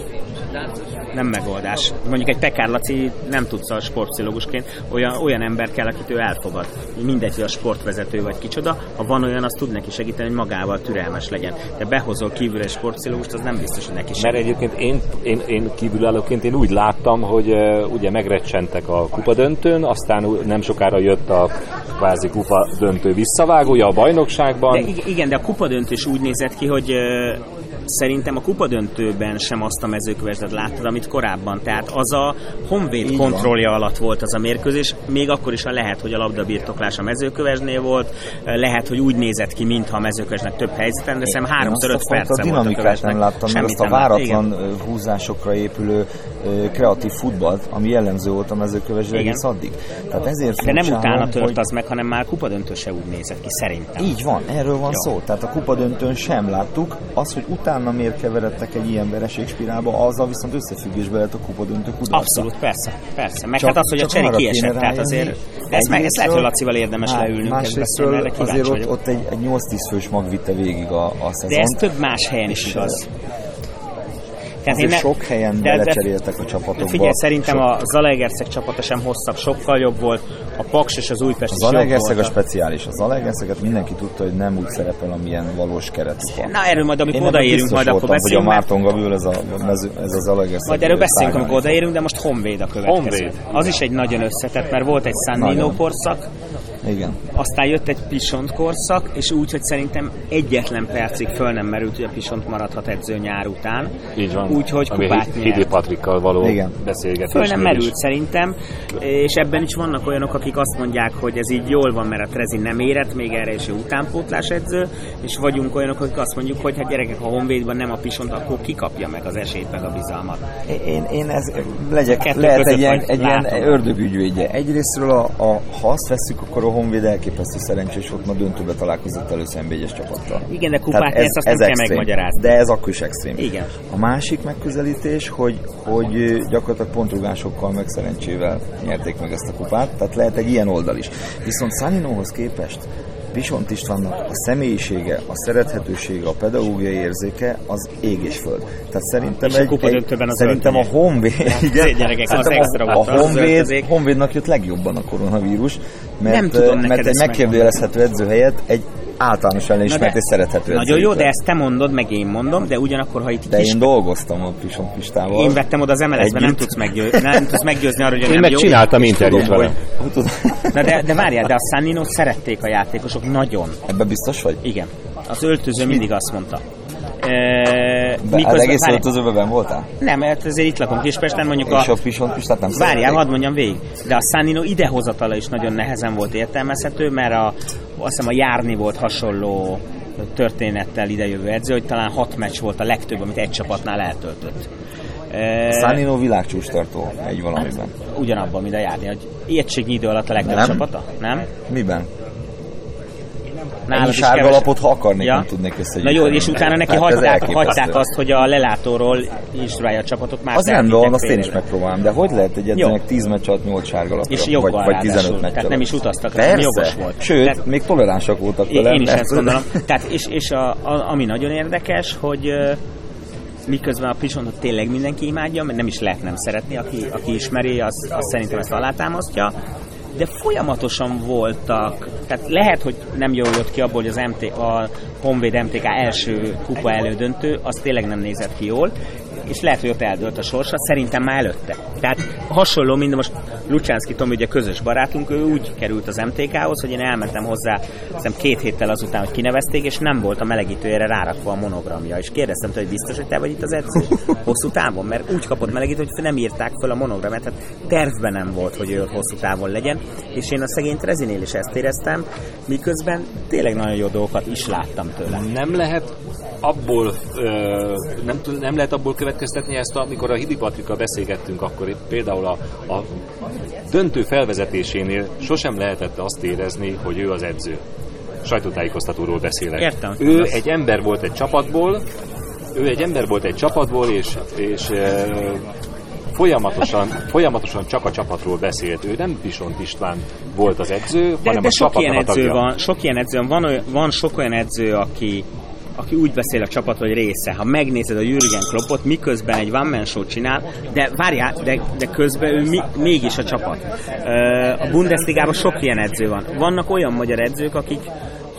nem megoldás. Mondjuk egy Pekár Laci nem tudsz a sportpszichológusként, olyan, olyan ember kell, akit ő elfogad. Mindegy, hogy a sportvezető vagy kicsoda, ha van olyan, az tud neki segíteni, hogy magával türelmes legyen. De behozol kívül egy sportpszichológust, az nem biztos, hogy neki segít. Mert egyébként én, én, én kívülállóként én úgy láttam, hogy uh, ugye megrecsentek a kupadöntőn, aztán nem sokára jött a kvázi kupa döntő visszavágója a bajnokságban. De igen, de a kupadöntő is úgy nézett ki, hogy uh, szerintem a kupadöntőben sem azt a mezőkövesdet láttad, amit korábban. Tehát az a Honvéd Így kontrollja van. alatt volt az a mérkőzés, még akkor is lehet, hogy a labdabirtoklás a mezőkövesnél volt, lehet, hogy úgy nézett ki, mintha a mezőkövesnek több helyzeten, de szerintem 3-5 perc a dinamikát nem láttam, mert azt a váratlan húzásokra épülő kreatív futballt, ami jellemző volt a mezőkövesre egész addig. Tehát ezért de nem utána tört hogy... az meg, hanem már kupadöntő se úgy nézett ki, szerintem. Így van, erről van Jó. szó. Tehát a kupadöntőn sem láttuk. Az, hogy utána miért keveredtek egy ilyen vereségspirálba, azzal viszont összefüggésbe lehet a kupadöntő kudarca. Abszolút, persze, persze. Meg csak, hát az, hogy a cseri kiesett, tehát azért ez, meg, ez lehet, hogy Lacival érdemes hát, leülnünk. Másrésztről azért ott, ott egy, egy 8-10 fős mag vitte végig a, a szezon. De ez több más helyen is igaz. Tehát Azért ne- sok helyen de- de- belecseréltek a csapatokba. Figyelj, szerintem Sok- a Zalaegerszeg csapata sem hosszabb, sokkal jobb volt, a Paks és az Újpest Az is jobb Zalaegerszeg a speciális. Az Zalaegerszeget mindenki tudta, hogy nem úgy szerepel, amilyen valós keretszak. Na erről majd, amikor odaérünk, majd akkor voltam, beszélünk, hogy a mert Márton Gabriel, ez a, ez a Zalaegerszeg. majd erről beszélünk, amikor odaérünk, de most Honvéd a következő. Honvéd. Az is egy nagyon összetett, mert volt egy San Nino korszak, Igen. aztán jött egy Pisont korszak, és úgy, hogy szerintem egyetlen percig föl nem merült, hogy a Pisont maradhat edző nyár után. Így van. Úgyhogy Ami kupát Hidi. Patrikkal való Igen. beszélgetés. Föl nem is. merült szerintem, és ebben is vannak olyanok, akik azt mondják, hogy ez így jól van, mert a Trezi nem érett még erre, és ő utánpótlás edző, és vagyunk olyanok, akik azt mondjuk, hogy hát gyerekek, ha Honvédban nem a Pisont, akkor kikapja meg az esélyt, meg a bizalmat. Én, én ez legyek, lehet egy ilyen, egy ilyen ördögügyvédje. Egyrésztről, a, a, ha azt vesszük, akkor a Honvéd elképesztő szerencsés volt, ma döntőbe találkozott először NB1-es csapattal. Igen, de kupát Tehát nyersz, azt nem kell megmagyarázni. De ez akkor is extrém. Igen. A másik megközelítés, hogy, hogy gyakorlatilag pontrugásokkal meg szerencsével nyerték meg ezt a kupát, tehát lehet egy ilyen oldal is. Viszont Szaninóhoz képest Visont Istvánnak a személyisége, a szerethetősége, a pedagógiai érzéke az ég és föld. Tehát szerintem, És a kupadöntőben az szerintem a. Honvéd, igen, gyerekek, az szerintem extra a, a Honvéd. Honvédnak jött legjobban a koronavírus, mert, Nem tudom neked mert egy megkérdőjelezhető edző helyett egy általános elismert és szerethető Nagyon jó, de ezt te mondod, meg én mondom, de ugyanakkor, ha itt De kis... én dolgoztam a Pison Pistával. Én vettem oda az MLS-ben, nem tudsz, meggyő... nem tudsz meggyőzni arról, hogy Én nem meg jó. csináltam interjút vele. Na de, de várjál, de a San Ninót szerették a játékosok nagyon. Ebben biztos vagy? Igen. Az öltöző mindig azt mondta. E, miközben- egész várjál, öltözőben benn voltál? Nem, mert azért itt lakom Kispesten, mondjuk És a a... Pison Pistát nem Várjál, hadd mondjam végig. De a San Nino idehozatala is nagyon nehezen volt értelmezhető, mert a, azt hiszem a Járni volt hasonló történettel idejövő edző, hogy talán hat meccs volt a legtöbb, amit egy csapatnál eltöltött. Szánino világcsúcs tartó egy valamiben. ugyanabban, mint a Járni, hogy értségnyi idő alatt a legtöbb Nem. csapata, nem? Miben? Nálad is sárga keves- lapot, ha akarnék, nem tudnék Na összegyűjteni. jó, és utána neki Hát hagyták, hagyták azt, hogy a lelátóról a csapatot. Más Az rendben van, azt én is megpróbálom, de hogy lehet egy edzőnek 10 meccs alatt 8 sárga lapra? És vagy, vagy 15 ráadásul. meccs Tehát nem is utaztak, Persze. jogos volt. Sőt, Tehát- még toleránsak voltak vele. én is ezt gondolom. Tehát, és, és a, a, ami nagyon érdekes, hogy miközben a Pisontot tényleg mindenki imádja, mert nem is lehet nem szeretni, aki, aki ismeri, az, az szerintem ezt alátámasztja, de folyamatosan voltak, tehát lehet, hogy nem jól jött ki abból, hogy az MT, a Honvéd MTK első kupa elődöntő, az tényleg nem nézett ki jól, és lehet, hogy ott eldőlt a sorsa, szerintem már előtte. Tehát hasonló, mint most Lucsánszki Tomi, ugye közös barátunk, ő úgy került az MTK-hoz, hogy én elmentem hozzá hiszem két héttel azután, hogy kinevezték, és nem volt a melegítőjére rárakva a monogramja. És kérdeztem tőle, hogy biztos, hogy te vagy itt az edző hosszú távon, mert úgy kapott melegítőt, hogy nem írták fel a monogramját, tehát tervben nem volt, hogy ő hosszú távon legyen, és én a szegény Trezinél is ezt éreztem, miközben tényleg nagyon jó dolgokat is láttam tőle. Nem lehet abból, ö, nem, nem lehet abból következtetni ezt, amikor a Hidi Patrikkal beszélgettünk, akkor például a, a döntő felvezetésénél sosem lehetett azt érezni, hogy ő az edző. Sajtótájékoztatóról beszélek. Értem. Ő egy ember volt egy csapatból, ő egy ember volt egy csapatból, és, és ö, folyamatosan, folyamatosan csak a csapatról beszélt. Ő nem Pisont István volt az edző, De, hanem de a sok csapatnak ilyen edző tagja. van, sok ilyen edző van, van, olyan- van sok olyan edző, aki aki úgy beszél a csapat, hogy része. Ha megnézed a Jürgen Kloppot, miközben egy one man show csinál, de várjál, de, de közben ő mi, mégis a csapat. A Bundesligában sok ilyen edző van. Vannak olyan magyar edzők, akik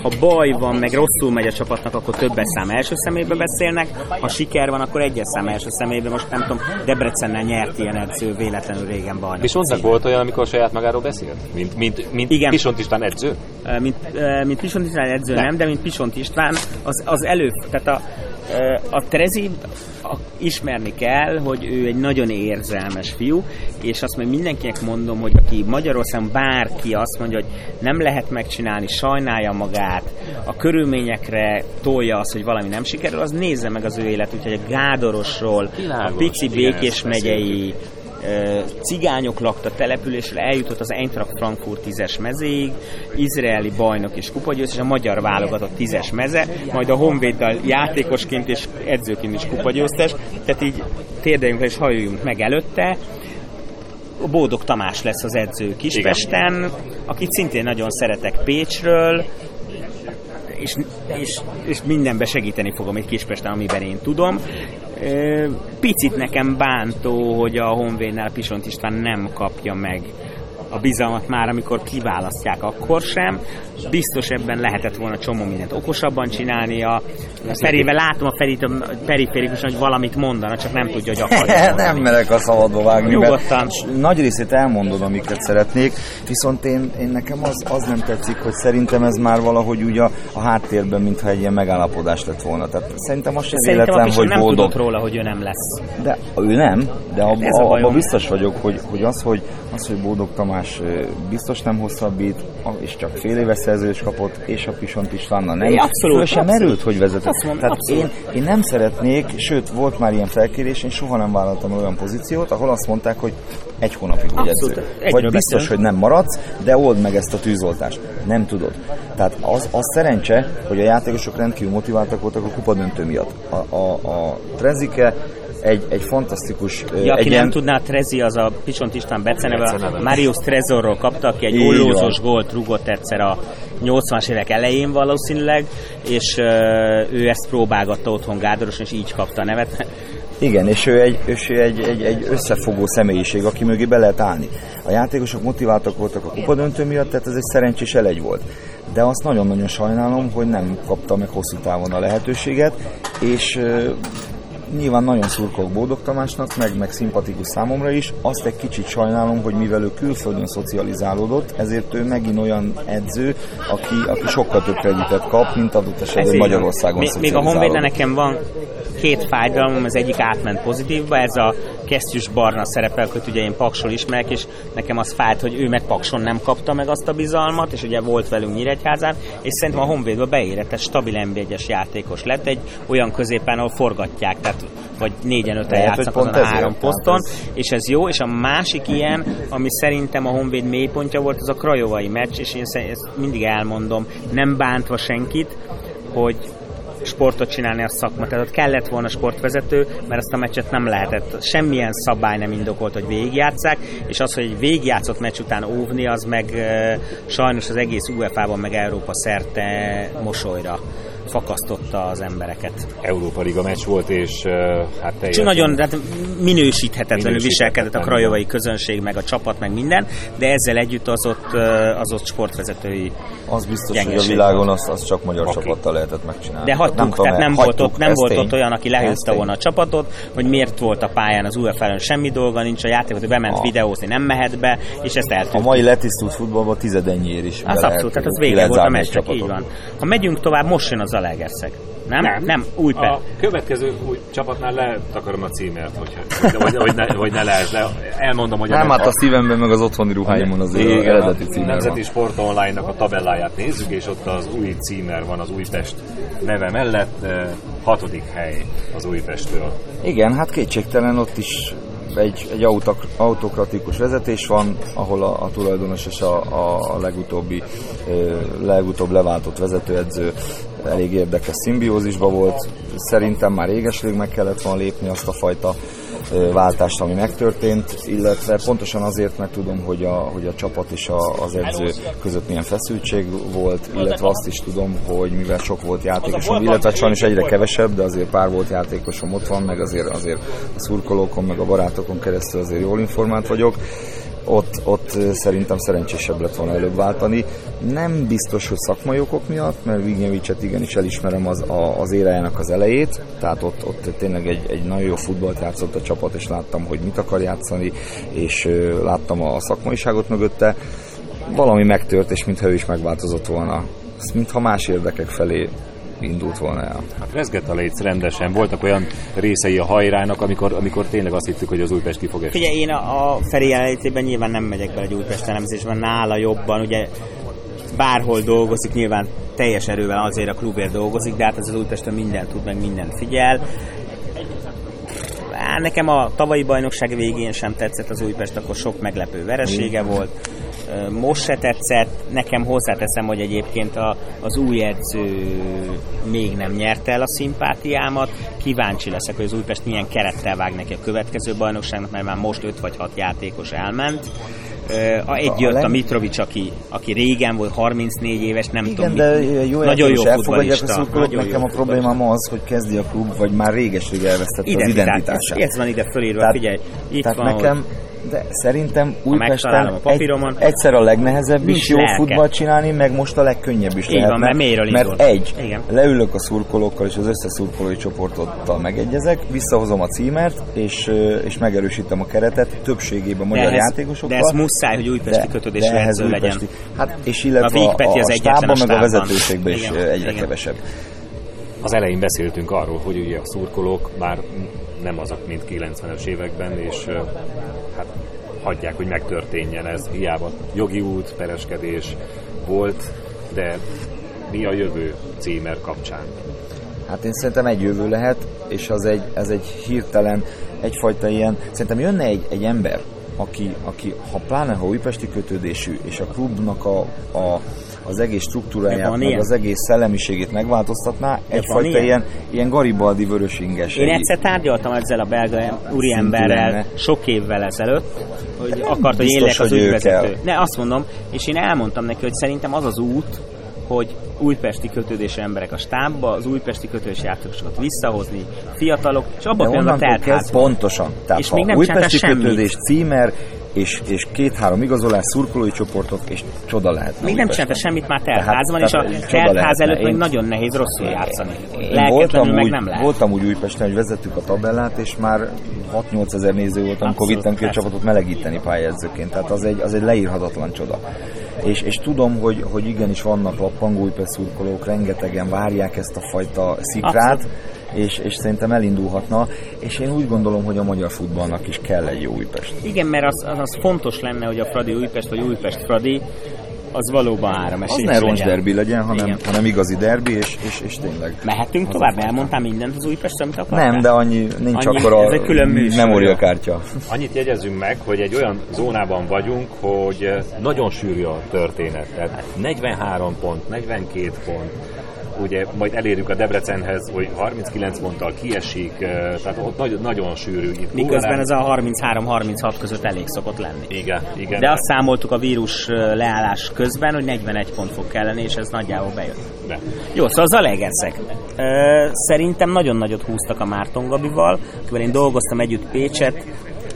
ha baj van, meg rosszul megy a csapatnak, akkor többes szám első szemébe beszélnek, ha siker van, akkor egyes szám első szemébe. Most nem tudom, Debrecennel nyert ilyen edző véletlenül régen bajnok. Pisontnak volt olyan, amikor saját magáról beszélt? Mint, mint, mint Igen. Pisont István edző? Mint, mint Pisont István edző Nem. nem, de mint Pisont István az, az elő, tehát a, a Trezi ismerni kell, hogy ő egy nagyon érzelmes fiú, és azt meg mindenkinek mondom, hogy aki Magyarországon bárki azt mondja, hogy nem lehet megcsinálni, sajnálja magát, a körülményekre tolja azt, hogy valami nem sikerül, az nézze meg az ő élet, úgyhogy a Gádorosról, a pici igen, Békés megyei cigányok lakta településre, eljutott az Eintracht Frankfurt tízes mezéig, izraeli bajnok és kupagyőztes, a magyar válogatott tízes meze, majd a Honvéddal játékosként és edzőként is kupagyőztes, tehát így térdeljünk le és halljunk meg előtte. A Bódog Tamás lesz az edző Kispesten, akit szintén nagyon szeretek Pécsről, és, és, és mindenbe segíteni fogom egy Kispesten, amiben én tudom. Picit nekem bántó, hogy a Honvédnál Pisont István nem kapja meg a bizalmat már, amikor kiválasztják, akkor sem. Biztos ebben lehetett volna csomó mindent okosabban csinálni. A Ferével látom a Ferit periférikusan, hogy valamit mondana, csak nem tudja, hogy akarja. nem merek a szabadba vágni, Nyugodtan. mert nagy részét elmondod, amiket szeretnék, viszont én, én nekem az, az nem tetszik, hogy szerintem ez már valahogy úgy a, a háttérben, mintha egy ilyen megállapodás lett volna. Tehát szerintem az sem Szerintem véletlen, hogy nem boldog. tudott róla, hogy ő nem lesz. De ő nem, de Ez a abban biztos vagyok, hogy, hogy az, hogy az, hogy Bódog Tamás biztos nem hosszabbít, és csak fél éves szerződést kapott, és a Pisont Istvánnal nem. É, abszolút, Föl sem abszolút. merült, hogy vezet. Azt mondom, Tehát abszolút. én, én nem szeretnék, sőt, volt már ilyen felkérés, én soha nem vállaltam olyan pozíciót, ahol azt mondták, hogy egy hónapig vagy Abszolút. edző. Vagy biztos, beszélünk. hogy nem maradsz, de old meg ezt a tűzoltást. Nem tudod. Tehát az, az szerencse, hogy a játékosok rendkívül motiváltak voltak a kupadöntő miatt. A, a, a Trezike egy, egy fantasztikus Ja, aki egy nem ilyen- tudná, Trezi az a Pisont István beceneve. Marius Trezorról kapta, aki egy ollózós gólt rugott egyszer a 80-as évek elején valószínűleg, és ő ezt próbálgatta otthon Gádoros, és így kapta a nevet. Igen, és ő egy, és ő egy, egy, egy összefogó személyiség, aki mögé be lehet állni. A játékosok motiváltak voltak a kupadöntő miatt, tehát ez egy szerencsés elegy volt. De azt nagyon-nagyon sajnálom, hogy nem kapta meg hosszú távon a lehetőséget, és nyilván nagyon szurkolok Bódog Tamásnak, meg, meg szimpatikus számomra is. Azt egy kicsit sajnálom, hogy mivel ő külföldön szocializálódott, ezért ő megint olyan edző, aki, aki sokkal több kreditet kap, mint adott esetben. Magyarországon még, még a. Honvédben nekem van két fájdalmam, az egyik átment pozitívba, ez a kesztyűs barna szerepel, hogy ugye én Paksol ismerek, és nekem az fájt, hogy ő meg Pakson nem kapta meg azt a bizalmat, és ugye volt velünk Nyíregyházán, és szerintem a Honvédbe beérett, ez stabil NB1-es játékos lett, egy olyan középen, ahol forgatják, tehát vagy négyen öten Lehet, játszanak azon a három poszton, ez- és ez jó, és a másik ilyen, ami szerintem a Honvéd mélypontja volt, az a Krajovai meccs, és én ezt mindig elmondom, nem bántva senkit, hogy sportot csinálni a szakma. Tehát ott kellett volna sportvezető, mert azt a meccset nem lehetett. Semmilyen szabály nem indokolt, hogy végigjátszák, és az, hogy egy végigjátszott meccs után óvni, az meg e, sajnos az egész UEFA-ban, meg Európa szerte mosolyra fakasztotta az embereket. Európa Liga meccs volt, és hát És teljesen... nagyon hát minősíthetetlenül Minősíthetetlen, viselkedett a krajovai közönség, meg a csapat, meg minden, de ezzel együtt az ott, az ott sportvezetői Az biztos, hogy a világon azt, azt csak magyar Oké. csapattal lehetett megcsinálni. De hagytuk, tudom, tehát nem, hagytuk, volt ott, nem volt ott olyan, aki lehúzta volna a csapatot, hogy miért volt a pályán az UEFA-ön semmi dolga nincs, a játékot hogy bement Ah. videózni, nem mehet be, és ezt A eltűnt. mai letisztult futballban tizedennyiért is. Az abszolút, tehát az vége volt a meccsnek, így van. Ha megyünk tovább, most jön az Zalaegerszeg. Nem? Nem, nem Újpest. A következő új csapatnál letakarom a címert, hogy, hogy, hogy, ne, hogy ne lehet, de elmondom, hogy Nem, a, hát a szívemben meg az otthoni ruháimon azért Igen, az eredeti címer Nemzeti van. Sport Online-nak a tabelláját nézzük, és ott az új címer van az Újpest neve mellett, eh, hatodik hely az Újpestről. Igen, hát kétségtelen ott is egy, egy autak, autokratikus vezetés van, ahol a, a tulajdonos és a, a, a legutóbbi, ö, legutóbb leváltott vezetőedző elég érdekes szimbiózisban volt. Szerintem már réges-rég meg kellett volna lépni azt a fajta váltást, ami megtörtént, illetve pontosan azért, mert tudom, hogy a, hogy a csapat és a, az edző között milyen feszültség volt, illetve azt is tudom, hogy mivel sok volt játékosom, illetve sajnos egyre kevesebb, de azért pár volt játékosom ott van, meg azért, azért a szurkolókon, meg a barátokon keresztül azért jól informált vagyok. Ott, ott szerintem szerencsésebb lett volna előbb váltani. Nem biztos, hogy szakmai okok miatt, mert Vignevicset igenis elismerem az, a, az érájának az elejét, tehát ott, ott tényleg egy, egy nagyon jó futballt játszott a csapat, és láttam, hogy mit akar játszani, és láttam a szakmaiságot mögötte. Valami megtört, és mintha ő is megváltozott volna. Ez mintha más érdekek felé indult volna el. Hát rezgett a léc rendesen, voltak olyan részei a hajrának, amikor, amikor tényleg azt hittük, hogy az Újpest ki fog esni. Figyelj, én a, a Feri jelenlétében nyilván nem megyek bele egy Újpest elemzésben, nála jobban, ugye bárhol dolgozik, nyilván teljes erővel azért a klubért dolgozik, de hát ez az Újpesten mindent tud, meg mindent figyel. Á, Nekem a tavalyi bajnokság végén sem tetszett az Újpest, akkor sok meglepő veresége volt. Most se tetszett, nekem hozzáteszem, hogy egyébként a, az új edző még nem nyerte el a szimpátiámat. Kíváncsi leszek, hogy az Újpest milyen kerettel vág neki a következő bajnokságnak, mert már most 5 vagy 6 játékos elment. Egy jött a, a Mitrovic, aki, aki régen volt, 34 éves, nem Igen, tudom. de jó nagyon jó elfogadják a szurkolók, nekem a problémám az, hogy kezdi a klub, vagy már réges elvesztette az identitását. Ez, ez van ide fölírva, tehát, figyelj. Itt tehát van, nekem, hogy de szerintem Újpesten a egy, egyszer a legnehezebb is jó futballt csinálni, meg most a legkönnyebb is Így lehetne. Van, mert, mélyről mert egy, Igen. leülök a szurkolókkal és az összes szurkolói csoportottal megegyezek, visszahozom a címert, és, és megerősítem a keretet többségében magyar de ez, játékosokkal. De ez muszáj, hogy újpesti kötődésű edző legyen. Hát, és illetve a, a, a stábban, meg a vezetőségben is egyre Igen. kevesebb. Az elején beszéltünk arról, hogy ugye a szurkolók már nem azok, mint 90-es években, és hát hagyják, hogy megtörténjen ez. Hiába jogi út, pereskedés volt, de mi a jövő címer kapcsán? Hát én szerintem egy jövő lehet, és az egy, ez egy hirtelen, egyfajta ilyen, szerintem jönne egy, egy ember, aki, aki ha pláne ha újpesti kötődésű, és a klubnak a, a az egész struktúráját, meg az egész szellemiségét megváltoztatná, egyfajta ilyen? ilyen, ilyen garibaldi vörösinges. Én egyszer tárgyaltam ezzel a belga úriemberrel sok évvel ezelőtt, hogy akart, hogy én az ügyvezető. Ne, azt mondom, és én elmondtam neki, hogy szerintem az az út, hogy újpesti kötődésű emberek a stábba, az újpesti kötődési játékosokat visszahozni, fiatalok, és abban a teltházban. Pontosan. Tehát és még nem újpesti kötődés, címer, és, és két-három igazolás, szurkolói csoportok, és csoda lehet. Még nem csinálta semmit már teltházban, és a teltház előtt még nagyon nehéz rosszul játszani. Én voltam meg úgy, nem lehet. Voltam úgy Újpesten, hogy vezettük a tabellát, és már 6-8 ezer néző volt, amikor vittem ki a csapatot melegíteni pályázóként. Tehát az egy, az egy leírhatatlan csoda. És, és tudom, hogy, hogy igenis vannak lappangó Újpest szurkolók, rengetegen várják ezt a fajta szikrát, Abszolút és, és szerintem elindulhatna, és én úgy gondolom, hogy a magyar futballnak is kell egy jó Újpest. Igen, mert az, az, az fontos lenne, hogy a Fradi Újpest, vagy Újpest Fradi az valóban három esély. Az ne roncs derbi legyen, hanem, hanem igazi derbi, és, és, és tényleg. Mehetünk tovább? Elmondtam mindent az Újpest, amit akartál? Nem, de annyi, nincs annyi, akkor a ez külön memóriakártya. Annyit jegyezünk meg, hogy egy olyan zónában vagyunk, hogy nagyon sűrű a történet. Tehát 43 pont, 42 pont, ugye majd elérjük a Debrecenhez, hogy 39 ponttal kiesik, tehát ott nagyon, nagyon sűrű. Itt Miközben ez a 33-36 között elég szokott lenni. Igen, igen. De azt számoltuk a vírus leállás közben, hogy 41 pont fog kelleni, és ez nagyjából bejött. De. Jó, szóval Zalegerszeg. Szerintem nagyon nagyot húztak a Márton Gabival, akivel én dolgoztam együtt Pécset,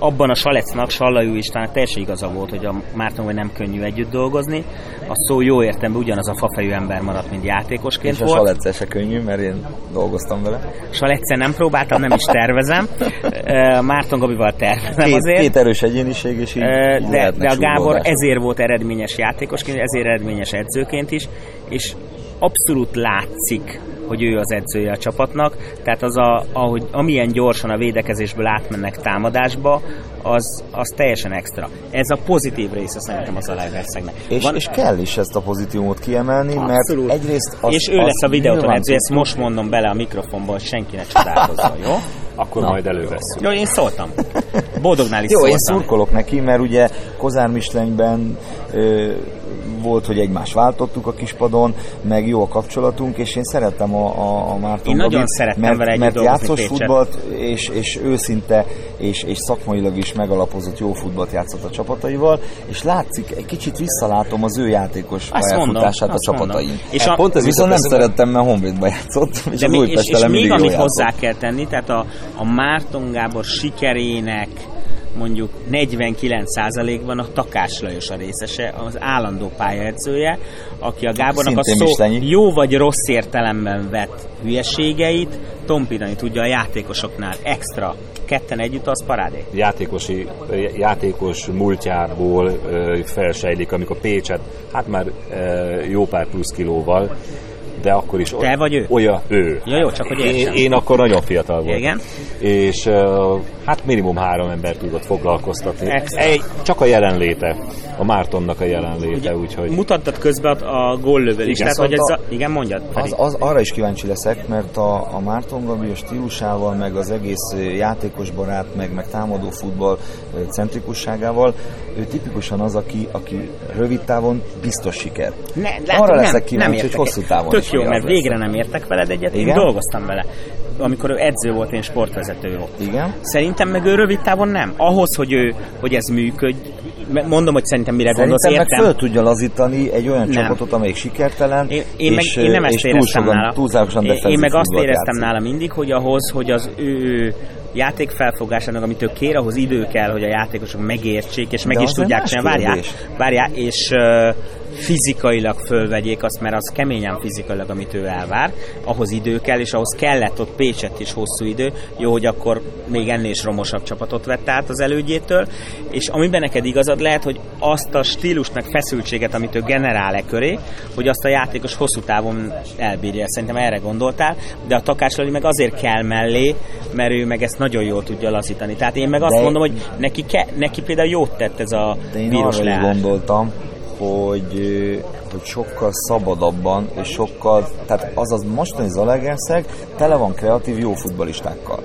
abban a Salecnak, Sallajú Istvánnak teljesen igaza volt, hogy a Márton hogy nem könnyű együtt dolgozni. A szó jó értelemben ugyanaz a fafejű ember maradt, mint játékosként És a Salece se könnyű, mert én dolgoztam vele. Salece nem próbáltam, nem is tervezem. Márton Gabival tervezem két, azért. Két erős egyéniség, és így, de, de a Gábor ezért volt eredményes játékosként, ezért eredményes edzőként is, és abszolút látszik, hogy ő az edzője a csapatnak, tehát az a, ahogy, amilyen gyorsan a védekezésből átmennek támadásba, az, az teljesen extra. Ez a pozitív része szerintem az a Leverszegnek. És, Van, és kell is ezt a pozitívumot kiemelni, Abszolút. mert egyrészt az, És ő az lesz a videóton edző, ezt most mondom bele a mikrofonba, hogy senki ne csodálkozzon, jó? Akkor Na. majd előveszünk. Jó, én szóltam. Boldognál is Jó, szóltam. én szurkolok neki, mert ugye Kozár Mislenyben volt, hogy egymást váltottuk a kispadon, meg jó a kapcsolatunk, és én szeretem a, a, a Márton Én Gabit, nagyon szerettem mert, vele mert játszós futballt, és, és őszinte, és, és szakmailag is megalapozott jó futballt játszott a csapataival, és látszik, egy kicsit visszalátom az ő játékos pályafutását a csapatain. És a, Pont ez viszont nem szerettem, mert Honvédba játszott, és de az és, és még amit hozzá kell tenni, tehát a, a Márton Gábor sikerének mondjuk 49%-ban a Takás Lajos a részese, az állandó pályaedzője, aki a Gábornak a szó jó vagy rossz értelemben vett hülyeségeit tompítani tudja a játékosoknál extra. Ketten együtt az parádé. Játékosi, játékos múltjából felsejlik, amikor Pécset, hát már jó pár plusz kilóval de akkor is Te vagy ő? Olyan, ő. Ja, jó, csak hogy én, én akkor nagyon fiatal voltam. Igen. És hát minimum három ember tudott foglalkoztatni. Egy, csak a jelenléte, a Mártonnak a jelenléte, úgyhogy... Mutattad közben a góllövő tehát hogy ez a... Igen, mondjad. Az, az, arra is kíváncsi leszek, mert a, a Márton Gabi a stílusával, meg az egész játékos barát, meg, meg támadó futball centrikusságával, ő tipikusan az, aki, aki rövid távon biztos siker. Ne, látom, arra leszek kíváncsi, hogy hosszú távon Tök jó, mert végre nem értek veled egyet, Igen? én dolgoztam vele amikor ő edző volt, én sportvezető volt. Igen. Szerintem meg ő rövid távon nem. Ahhoz, hogy, ő, hogy ez működj, mondom, hogy szerintem mire Szerintem gondolsz, meg értem. föl tudja lazítani egy olyan Nem. csapatot, amelyik sikertelen, Én, én, meg, és, én nem ezt éreztem túlsokan- nála. túlságosan én, én meg azt éreztem játszik. nála mindig, hogy ahhoz, hogy az ő játékfelfogásának, amit ő kér, ahhoz idő kell, hogy a játékosok megértsék, és meg De is tudják csinálni. Várjál, kérdés. várjál, és uh, fizikailag fölvegyék azt, mert az keményen fizikailag, amit ő elvár, ahhoz idő kell, és ahhoz kellett ott Pécset is hosszú idő. Jó, hogy akkor még ennél is romosabb csapatot vett át az elődjétől, és amiben neked igazad lehet, hogy azt a stílust meg feszültséget, amit ő generál e köré, hogy azt a játékos hosszú távon elbírja. Szerintem erre gondoltál, de a Takás Lali meg azért kell mellé, mert ő meg ezt nagyon jól tudja lazítani. Tehát én meg azt De- mondom, hogy neki, ke, neki például jót tett ez a De én víros arra gondoltam, hogy, hogy sokkal szabadabban, és sokkal, tehát az az mostani Zalaegerszeg tele van kreatív jó futbalistákkal.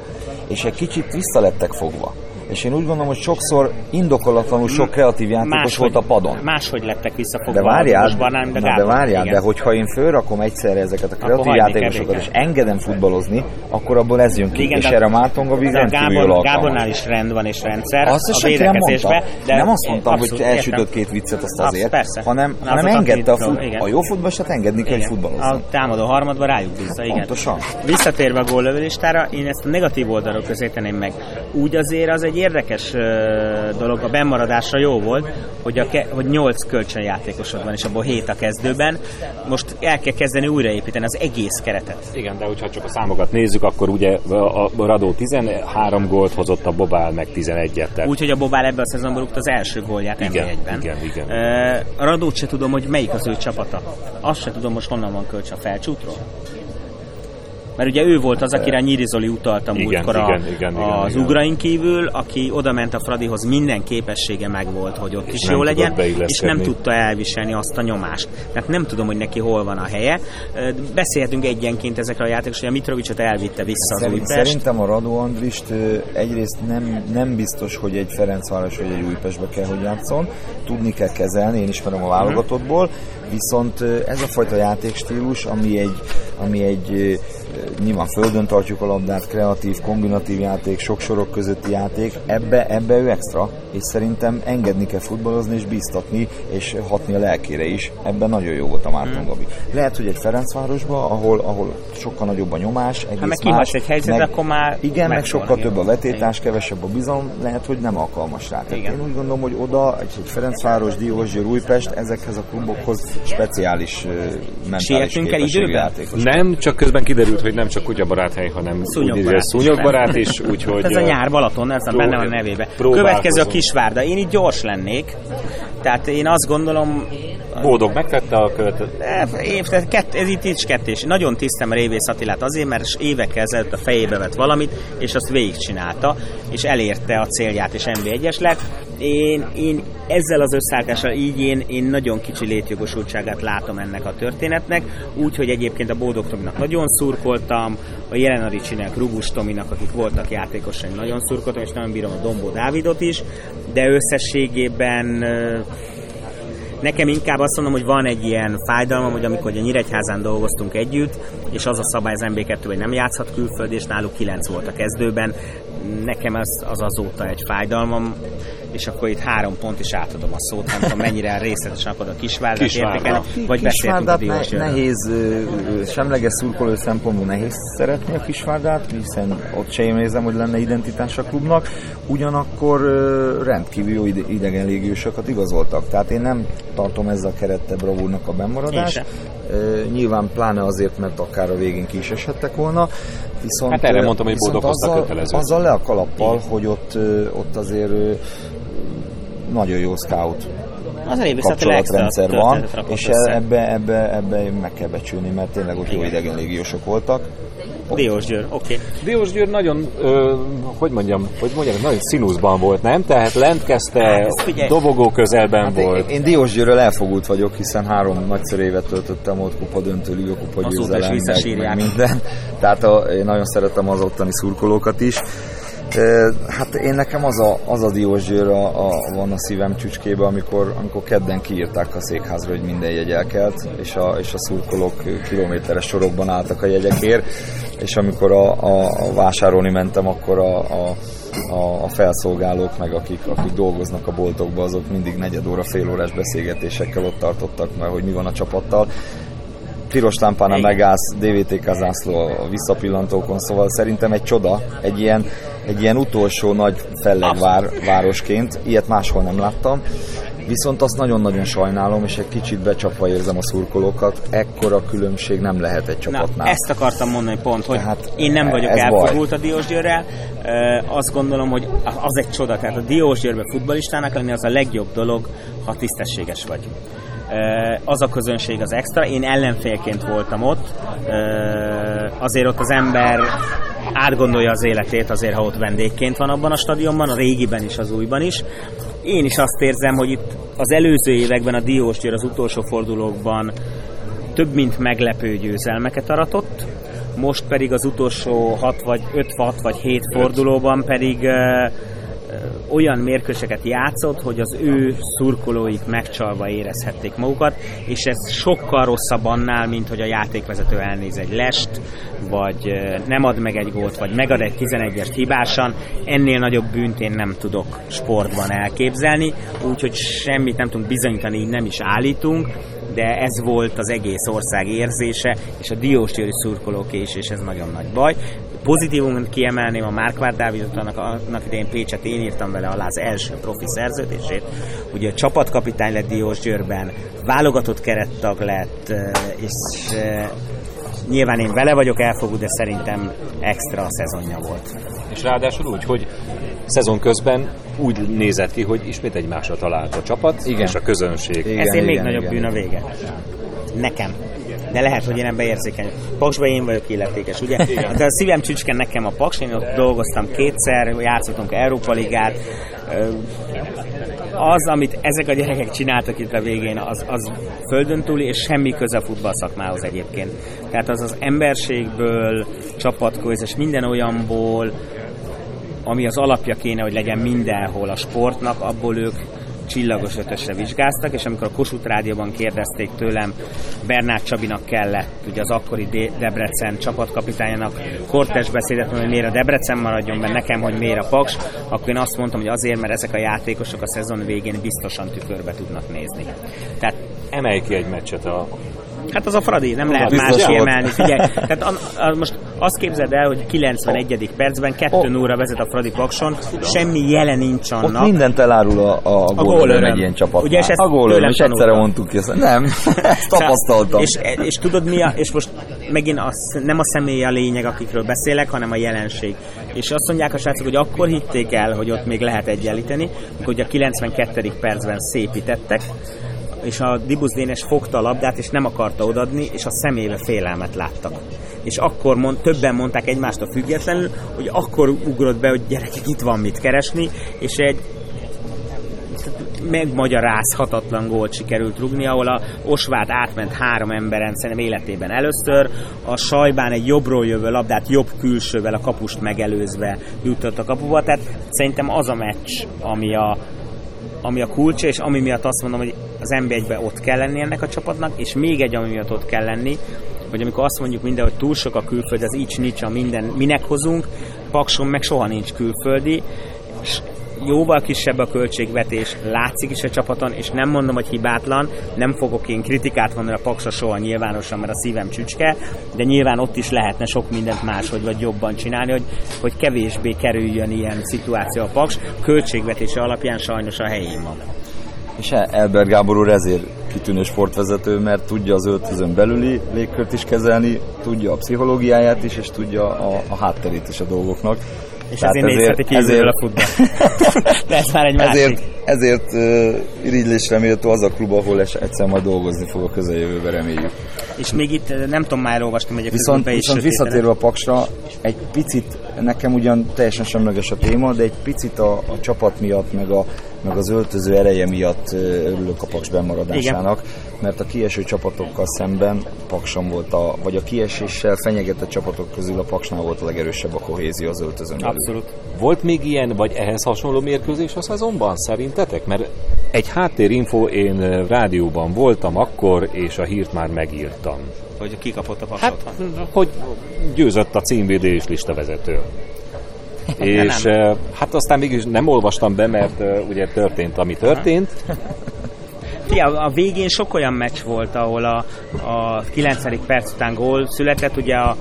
És egy kicsit vissza lettek fogva. És én úgy gondolom, hogy sokszor indokolatlanul sok kreatív játékos volt a padon. Máshogy lettek visszafogva. De várjál, Most Barnán, de, na, de várjál, igen. de hogyha én fölrakom egyszerre ezeket a kreatív kell játékosokat, és engedem futballozni, akkor abból ez jön ki, Igen, és erre a Mártonga de a rendkívül Gábor. Gábornál is rend van és rendszer Azt a védekezésbe. De nem azt mondtam, abszolút, hogy elsütött két viccet azt azért, persze. hanem, hanem engedte a, fut, a jó futballistat engedni kell, hogy Igen. futballozzon. A támadó harmadba rájuk bízza, igen. Pontosan. Visszatérve a góllövőlistára, én ezt a negatív oldalról közé tenném meg. Úgy azért az egy érdekes dolog, a bennmaradásra jó volt, hogy, a ke- hogy 8 kölcsönjátékosod van, és abból 7 a kezdőben. Most el kell kezdeni újraépíteni az egész keretet. Igen, de hogyha csak a számokat nézzük, akkor ugye a Radó 13 gólt hozott, a Bobál meg 11-et. Tehát Úgyhogy a Bobál ebben a szezonban rúgta az első gólját Igen, NB1-ben. igen, igen. A Radót se tudom, hogy melyik az ő csapata. Azt se tudom most honnan van kölcs a felcsútról. Mert ugye ő volt az, akire a Nyirizoli utalta Igen, múltkor a, igen, igen, igen, az igen. ugrain kívül, aki oda ment a Fradihoz, minden képessége megvolt, hogy ott is jó legyen, és nem tudta elviselni azt a nyomást. Tehát nem tudom, hogy neki hol van a helye. Ö, Beszélhetünk egyenként ezekről a játékosról, hogy a Mitrovicsot elvitte vissza az Szerint, Újpest. szerintem a Radó Andrist egyrészt nem, nem biztos, hogy egy Ferencváros vagy egy Újpestbe kell, hogy játszon. Tudni kell kezelni, én ismerem a válogatottból, viszont ez a fajta játékstílus, ami egy, ami egy nyilván földön tartjuk a labdát, kreatív, kombinatív játék, sok sorok közötti játék, ebbe, ebbe ő extra, és szerintem engedni kell futballozni és bíztatni, és hatni a lelkére is. Ebben nagyon jó volt a Márton Gabi. Lehet, hogy egy Ferencvárosba, ahol, ahol sokkal nagyobb a nyomás, egész meg más, egy helyzetre, meg- akkor már Igen, meg sokkal több a vetétás, kevesebb a bizalom, lehet, hogy nem alkalmas rá. Tehát én úgy gondolom, hogy oda egy, egy Ferencváros, Diósgyőr, Újpest, ezekhez a klubokhoz speciális mentális el időben? játékos. nem, csak közben kiderült, hogy nem csak kutyabarát hely, hanem Szúnyogbarát is, szúnyogbarát is, úgyhogy... Ez a nyár Balaton, ez a pró- benne van a nevébe. Következő a Kisvárda. Én itt gyors lennék. Tehát én azt gondolom, Bódog megtette a követet. eh, év, tehát kett, ez itt is kettés. Nagyon tisztem Révész Attilát azért, mert évekkel ezelőtt a fejébe vett valamit, és azt végigcsinálta, és elérte a célját, és NB1-es lett. Én, én ezzel az összeállítással így én, én nagyon kicsi létjogosultságát látom ennek a történetnek, úgyhogy egyébként a Bódog Tominak nagyon szurkoltam, a Jelena Ricsinek, Rugus Tominak, akik voltak játékosai, nagyon szurkoltam, és nagyon bírom a Dombó Dávidot is, de összességében Nekem inkább azt mondom, hogy van egy ilyen fájdalmam, hogy amikor a Nyíregyházán dolgoztunk együtt, és az a szabály az MB2, hogy nem játszhat külföld, és náluk 9 volt a kezdőben, nekem az, az azóta egy fájdalmam, és akkor itt három pont is átadom a szót, nem tudom mennyire részletesen akarod a kisvárdát Kisvárda. értékelni, vagy beszéltünk a Kisvárdát ne, nehéz, semleges szurkoló szempontból nehéz szeretni a Kisvárdát, hiszen ott se én érzem, hogy lenne identitás a klubnak, ugyanakkor rendkívül jó ide- idegen légiósokat igazoltak. Tehát én nem tartom ezzel a kerettel bravúrnak a. Ö, Nyilván pláne azért, mert akár a végén ki is eshettek volna. Viszont, Hát erre mondtam, hogy hozta azzal, kötelező. azzal le a kalappal, hogy ott, ott azért nagyon jó scout Az kapcsolatrendszer van, és össze. ebbe, ebbe, ebbe meg kell becsülni, mert tényleg ott jó idegen légiósok voltak. Diósgyőr, oké. Diós Győr nagyon, ö, hogy mondjam, hogy mondjam, nagyon színuszban volt, nem? Tehát lent kezdte, Hát dobogó közelben Hát én, volt. én Diósgyőről elfogult vagyok, hiszen három nagyszerű évet töltöttem ott, kupa döntő, liga kupa győzelem, meg, visszasírják. meg minden. Tehát a, én nagyon szeretem az ottani szurkolókat is. Hát én nekem az a, az a Diósgyőr a, a, van a szívem csücskébe, amikor, amikor kedden kiírták a székházra, hogy minden jegy elkelt, és a, és a szurkolók kilométeres sorokban álltak a jegyekért, és amikor a, a, a vásárolni mentem, akkor a, a a, a felszolgálók, meg akik, akik dolgoznak a boltokban, azok mindig negyed óra, fél órás beszélgetésekkel ott tartottak, mert hogy mi van a csapattal. Piros lámpán a megállsz, DVTK zászló a visszapillantókon, szóval szerintem egy csoda, egy ilyen, egy ilyen utolsó nagy fellegvár városként, ilyet máshol nem láttam. Viszont azt nagyon-nagyon sajnálom, és egy kicsit becsapva érzem a szurkolókat, ekkora különbség nem lehet egy csapatnál. Na, ezt akartam mondani pont, hogy Tehát én nem vagyok elfogult baj. a Diósgyőrrel, azt gondolom, hogy az egy csoda, tehát a Diósgyőrbe futbalistának lenni az a legjobb dolog, ha tisztességes vagy az a közönség az extra. Én ellenfélként voltam ott, azért ott az ember átgondolja az életét azért, ha ott vendégként van abban a stadionban, a régiben is, az újban is. Én is azt érzem, hogy itt az előző években a Diós az utolsó fordulókban több mint meglepő győzelmeket aratott, most pedig az utolsó 6 vagy 5 6 vagy 7 fordulóban pedig uh, olyan mérkőzéseket játszott, hogy az ő szurkolóik megcsalva érezhették magukat, és ez sokkal rosszabb annál, mint hogy a játékvezető elnéz egy lest, vagy nem ad meg egy gólt, vagy megad egy 11-est hibásan. Ennél nagyobb bűnt én nem tudok sportban elképzelni, úgyhogy semmit nem tudunk bizonyítani, így nem is állítunk, de ez volt az egész ország érzése, és a diósgyőri szurkolóké is, és ez nagyon nagy baj. Pozitívum kiemelném a Márkvár Dávidot, annak, annak idején Pécset én írtam vele alá az első profi szerződését. Ugye a csapatkapitány lett Diós Győrben, válogatott kerettag lett, és nyilván én vele vagyok elfogult, de szerintem extra a szezonja volt. És ráadásul úgy, hogy szezon közben úgy nézett ki, hogy ismét egymásra talált a csapat igen. és a közönség. Igen, Ezért igen, még igen, nagyobb igen. bűn a vége. Nekem de lehet, hogy én nem beérzékeny. Paksban én vagyok illetékes, ugye? De a szívem csücske nekem a Paks, én ott dolgoztam kétszer, játszottunk Európa Ligát, az, amit ezek a gyerekek csináltak itt a végén, az, az földön túli, és semmi köze a futballszakmához egyébként. Tehát az az emberségből, és minden olyanból, ami az alapja kéne, hogy legyen mindenhol a sportnak, abból ők csillagos ötösre vizsgáztak, és amikor a Kossuth Rádióban kérdezték tőlem, Bernát Csabinak kellett, ugye az akkori Debrecen csapatkapitányának kortes beszédet, hogy miért a Debrecen maradjon be nekem, hogy miért a Paks, akkor én azt mondtam, hogy azért, mert ezek a játékosok a szezon végén biztosan tükörbe tudnak nézni. Tehát emelj ki egy meccset a Hát az a Fradi, nem lehet más kiemelni. Figyelj, tehát a, a, most azt képzeld el, hogy 91. percben 2 oh. óra vezet a Fradi Pakson, semmi jele nincs annak. Ott mindent elárul a, a, a gólöröm egy ilyen csapat. Ugye, és ezt a gólöröm, és egyszerre mondtuk ezt. nem, ezt tapasztaltam. És, és tudod mi a, és most megint az, nem a személy a lényeg, akikről beszélek, hanem a jelenség. És azt mondják a srácok, hogy akkor hitték el, hogy ott még lehet egyenlíteni, hogy a 92. percben szépítettek, és a Dibusz Dénes fogta a labdát, és nem akarta odadni, és a szemébe félelmet láttak. És akkor mond, többen mondták egymástól függetlenül, hogy akkor ugrott be, hogy gyerekek, itt van mit keresni, és egy megmagyarázhatatlan gólt sikerült rugni, ahol a Osvát átment három emberen szerintem életében először, a sajbán egy jobbról jövő labdát jobb külsővel a kapust megelőzve jutott a kapuba, tehát szerintem az a meccs, ami a, ami a kulcs, és ami miatt azt mondom, hogy az nb ott kell lenni ennek a csapatnak, és még egy, ami miatt ott kell lenni, hogy amikor azt mondjuk minden, hogy túl sok a külföld, az így nincs a minden, minek hozunk, Pakson meg soha nincs külföldi, és jóval kisebb a költségvetés, látszik is a csapaton, és nem mondom, hogy hibátlan, nem fogok én kritikát mondani a Paksa soha nyilvánosan, mert a szívem csücske, de nyilván ott is lehetne sok mindent máshogy vagy jobban csinálni, hogy, hogy kevésbé kerüljön ilyen szituáció a Paks, költségvetése alapján sajnos a helyén van. És Elber Gábor úr ezért kitűnő sportvezető, mert tudja az öltözön belüli légkört is kezelni, tudja a pszichológiáját is, és tudja a, a hátterét is a dolgoknak. És Tehát ezért nézheti kívülről a futball. De ez már egy másik. Ezért, ezért uh, irigylésre méltó az a klub, ahol egyszer majd dolgozni fog a közeljövőben, reméljük. És még itt nem tudom, már olvastam, hogy a viszont, viszont visszatérve a Paksra, egy picit nekem ugyan teljesen semleges a téma, de egy picit a, a csapat miatt, meg, a, meg az öltöző ereje miatt örülök a Paks bemaradásának, Igen. mert a kieső csapatokkal szemben Pakson volt a, vagy a kieséssel fenyegetett csapatok közül a Paksnál volt a legerősebb a kohézió az öltözőn belül. Abszolút. Volt még ilyen, vagy ehhez hasonló mérkőzés a szezonban szerintetek? Mert egy háttérinfo, én rádióban voltam akkor, és a hírt már megírtam. Hogy kikapott a paksot? Hát, hogy győzött a címvédés listavezető. és nem. hát aztán mégis nem olvastam be, mert ugye történt, ami történt. Fia, a végén sok olyan meccs volt, ahol a, a 9. perc után gól született, ugye a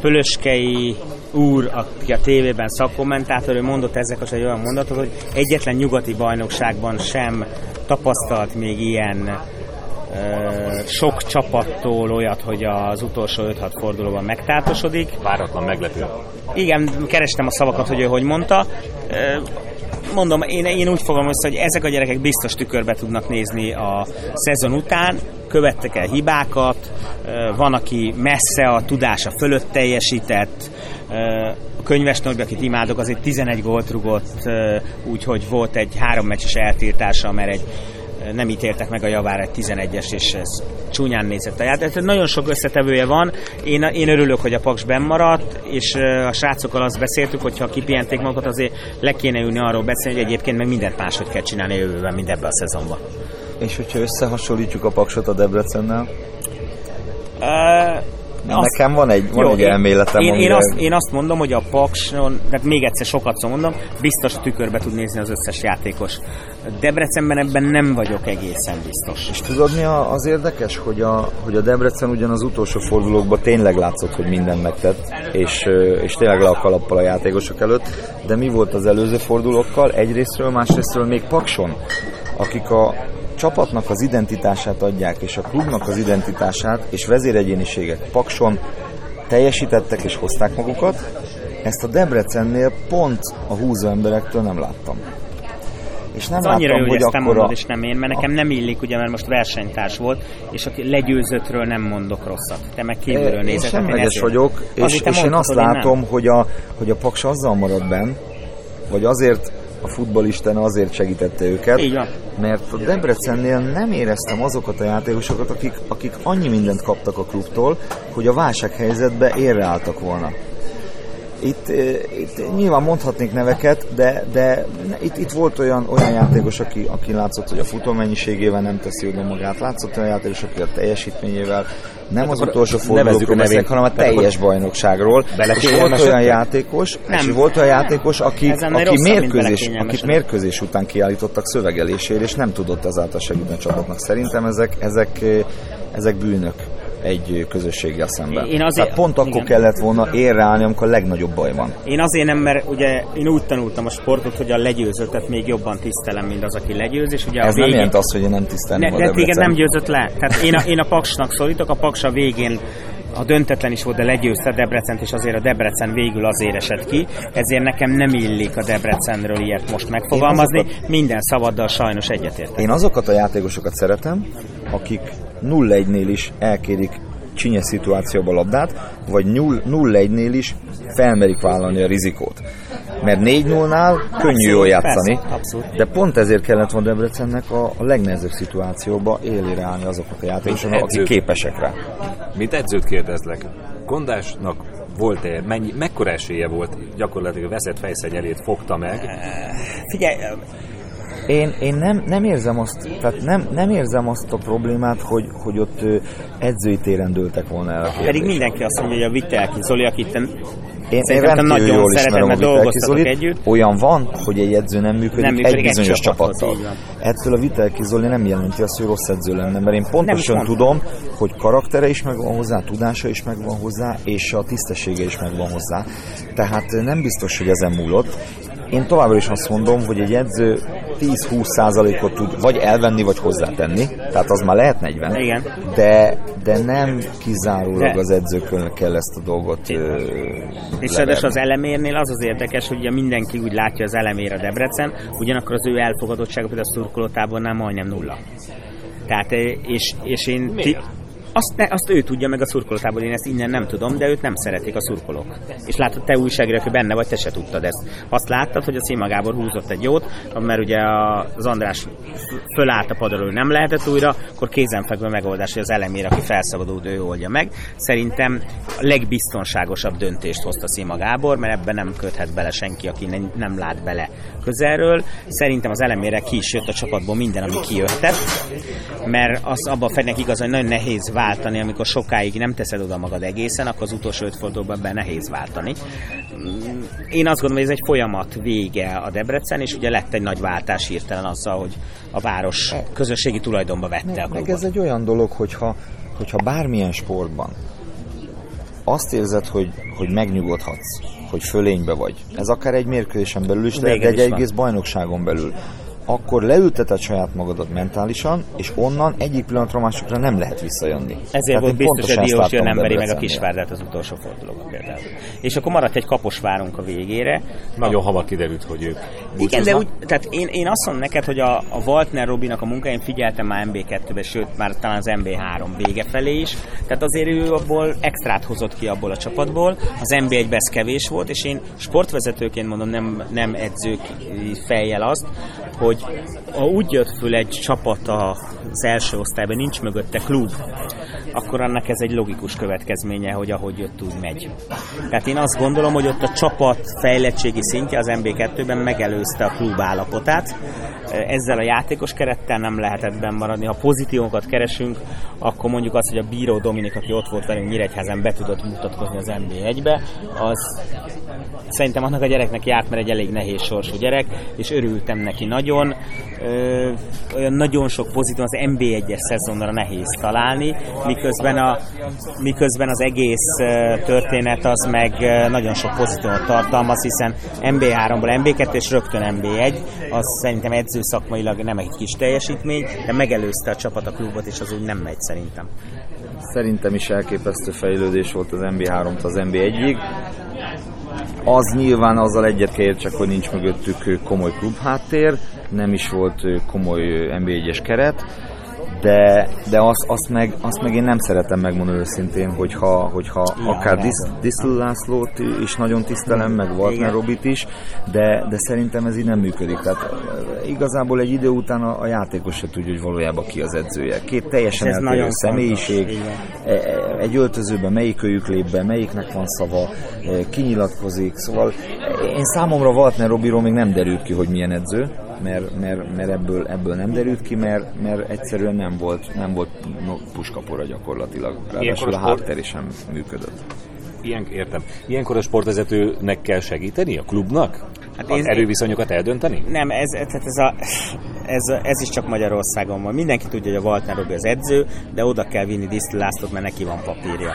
Pölöskei úr, aki a tévében szakkommentátor, ő mondott ezek egy olyan mondatot, hogy egyetlen nyugati bajnokságban sem tapasztalt még ilyen sok csapattól olyat, hogy az utolsó 5-6 fordulóban megtáltosodik. Váratlan meglepő. Igen, kerestem a szavakat, hogy ő hogy mondta. Mondom, én, én úgy fogom össze, hogy ezek a gyerekek biztos tükörbe tudnak nézni a szezon után, követtek el hibákat, van, aki messze a tudása fölött teljesített, a könyves akit imádok, azért 11 gólt rugott, úgyhogy volt egy három meccses eltiltása, mert egy nem ítéltek meg a javára egy 11-es, és ez csúnyán nézett a játék. Nagyon sok összetevője van. Én, én örülök, hogy a Paks maradt, és a srácokkal azt beszéltük, hogy ha kipihenték magukat, azért le kéne ülni arról beszélni, hogy egyébként meg mindent máshogy kell csinálni jövőben, mint ebben a szezonban. És hogyha összehasonlítjuk a Paksot a Debrecennel? Uh, azt, Nekem van egy, van jó, egy elméletem. Én, én, azt, én azt mondom, hogy a Pakson, tehát még egyszer sokat mondom, biztos tükörbe tud nézni az összes játékos. Debrecenben ebben nem vagyok egészen biztos. És tudod mi az érdekes, hogy a, hogy a Debrecen ugyan az utolsó fordulókban tényleg látszott, hogy mindent megtett, és, és tényleg le a kalappal a játékosok előtt, de mi volt az előző fordulókkal? Egyrésztről, másrésztről még Pakson, akik a, csapatnak az identitását adják, és a klubnak az identitását, és vezéregyéniségek Pakson teljesítettek és hozták magukat, ezt a Debrecennél pont a húzó emberektől nem láttam. És nem Ez láttam, annyira jó, hogy, ezt akkor mondod, és nem én, mert nekem nem illik, ugye, mert most versenytárs volt, és aki legyőzöttről nem mondok rosszat. Te meg kívülről nézed. Én semleges vagyok, és, és én azt látom, hogy a, hogy a Paks azzal marad benn, vagy azért a futballisten azért segítette őket. Így van. Mert a Debrecennél nem éreztem azokat a játékosokat, akik, akik annyi mindent kaptak a klubtól, hogy a válsághelyzetbe érre álltak volna. Itt, itt nyilván mondhatnék neveket, de, de itt, itt volt olyan, olyan játékos, aki, aki látszott, hogy a futó mennyiségével nem teszi oda magát, látszott olyan játékos, aki a teljesítményével nem hát az utolsó fordulókról beszélek, hanem a teljes bajnokságról. És volt olyan játékos, nem. és volt olyan játékos, aki, aki mérkőzés, akit mérkőzés után kiállítottak szövegelésére, és nem tudott ezáltal segíteni a csapatnak. Szerintem ezek, ezek, ezek bűnök egy közösséggel szemben. Én azért, Tehát pont akkor igen. kellett volna érre állni, amikor a legnagyobb baj van. Én azért nem, mert ugye én úgy tanultam a sportot, hogy a legyőzöttet még jobban tisztelem, mint az, aki legyőz. És ugye Ez a végén... nem jelent azt, hogy én nem tisztelem. Ne, de téged nem győzött le. Tehát én a, én a Paksnak szólítok, a Paks a végén a döntetlen is volt, de legyőzte Debrecent, és azért a Debrecen végül azért esett ki, ezért nekem nem illik a Debrecenről ilyet most megfogalmazni, azokat, minden szavaddal sajnos egyetértek. Én azokat a játékosokat szeretem, akik 0-1-nél is elkérik csinyes szituációba labdát, vagy 0-1-nél is felmerik vállalni a rizikót. Mert 4-0-nál könnyű jól játszani, de pont ezért kellett volna Debrecennek a, a legnehezebb szituációba élére állni azokat a játékosokat, akik képesek rá. Mint edzőt kérdezlek, Kondásnak volt-e, mennyi, mekkora esélye volt gyakorlatilag veszett fejszenyelét fogta meg? Figyelj, én, én nem, nem, érzem azt, tehát nem, nem érzem azt a problémát, hogy, hogy ott edzői téren dőltek volna el a kérdés. Pedig mindenki azt mondja, hogy a Vitelki Zoli, akit én, én rendkívül nagyon jól szeretem, mert dolgoztatok együtt. Olyan van, hogy egy edző nem működik, nem működik egy bizonyos egy csapattal. Ettől a Vitelki Zoli nem jelenti azt, hogy rossz edző lenne, mert én pontosan tudom, hogy karaktere is megvan hozzá, tudása is megvan hozzá, és a tisztessége is megvan hozzá. Tehát nem biztos, hogy ezen múlott. Én továbbra is azt mondom, hogy egy edző 10-20 százalékot tud vagy elvenni, vagy hozzátenni, tehát az már lehet 40, Igen. De, de nem kizárólag de. az edzőkön kell ezt a dolgot És ráadásul az elemérnél az az érdekes, hogy mindenki úgy látja az elemér a Debrecen, ugyanakkor az ő elfogadottsága például a szurkolótábornál majdnem nulla. Tehát, és, és én... Miért? Azt, ne, azt ő tudja meg a szurkolótából, én ezt innen nem tudom, de őt nem szeretik a szurkolók. És látod, te újságíró, hogy benne vagy, te se tudtad ezt. Azt láttad, hogy a Szima Gábor húzott egy jót, mert ugye az András fölállt a padról, nem lehetett újra, akkor kézenfekvő megoldás, hogy az elemére, aki felszabadult, ő oldja meg. Szerintem a legbiztonságosabb döntést hozta Szima Gábor, mert ebben nem köthet bele senki, aki nem, lát bele közelről. Szerintem az elemére ki is jött a csapatból minden, ami kijöhetett, mert az abban fednek igaz, hogy nagyon nehéz váltani, amikor sokáig nem teszed oda magad egészen, akkor az utolsó öt fordulóban ebben nehéz váltani. Én azt gondolom, hogy ez egy folyamat vége a Debrecen, és ugye lett egy nagy váltás hirtelen azzal, hogy a város közösségi tulajdonba vette meg, a klubot. Meg ez egy olyan dolog, hogyha, hogyha bármilyen sportban azt érzed, hogy, hogy megnyugodhatsz, hogy fölénybe vagy. Ez akár egy mérkőzésen belül is lehet, de egy egész bajnokságon belül akkor leülteted saját magadat mentálisan, és onnan egyik pillanatra másikra nem lehet visszajönni. Ezért Tehát volt biztos, hogy Diósi nem veri meg a Kisvárdát az utolsó fordulóban például. És akkor maradt egy kapos várunk a végére. Nagyon hamar kiderült, hogy ők Igen, de úgy, tehát én, én azt mondom neked, hogy a, a Waltner Robinak a munkáján figyeltem már MB2-be, sőt már talán az MB3 vége felé is. Tehát azért ő abból extrát hozott ki abból a csapatból. Az MB1-ben ez kevés volt, és én sportvezetőként mondom, nem, nem edzők fejjel azt, hogy ha úgy jött föl egy csapat az első osztályban, nincs mögötte klub, akkor annak ez egy logikus következménye, hogy ahogy jött, úgy megy. Tehát én azt gondolom, hogy ott a csapat fejlettségi szintje az MB2-ben megelőzte a klub állapotát. Ezzel a játékos kerettel nem lehetett benn maradni. Ha pozitívokat keresünk, akkor mondjuk azt, hogy a Bíró Dominik, aki ott volt velünk Nyíregyházen, be tudott mutatkozni az MB1-be, az szerintem annak a gyereknek járt, mert egy elég nehéz sorsú gyerek, és örültem neki nagyon. Ö, olyan nagyon sok pozitív, az MB1-es szezonra nehéz találni, miközben, a, miközben az egész történet az meg nagyon sok pozitívot tartalmaz, hiszen MB3-ból MB2 és rögtön MB1, az szerintem edzőszakmailag nem egy kis teljesítmény, de megelőzte a csapat a klubot, és az úgy nem megy szerintem. Szerintem is elképesztő fejlődés volt az MB3-tól az MB1-ig az nyilván azzal egyet kell csak, hogy nincs mögöttük komoly klubháttér, nem is volt komoly NB1-es keret, de, de azt, azt, meg, azt meg én nem szeretem megmondani őszintén, hogyha, hogyha ja, akár Diszl Lászlót is nagyon tisztelem, meg Waltner Robit is, de, de szerintem ez így nem működik. Tehát igazából egy idő után a, a játékos se tudja, hogy valójában ki az edzője. Két teljesen eltérő személyiség, e, e, egy öltözőben melyik őjük lép be, melyiknek van szava, e, kinyilatkozik, szóval én számomra Waltner Robiról még nem derült ki, hogy milyen edző, mert, mert, mert ebből, ebből nem derült ki, mert, mert egyszerűen nem volt, nem volt puskapora gyakorlatilag. Ráadásul a háttér sem működött. Ilyen, értem. Ilyenkor a sportvezetőnek kell segíteni a klubnak? Hát az erőviszonyokat eldönteni? Nem, ez, ez, ez, a, ez, ez is csak Magyarországon van. Mindenki tudja, hogy a Waltner Robi az edző, de oda kell vinni Diszti Lászlót, mert neki van papírja.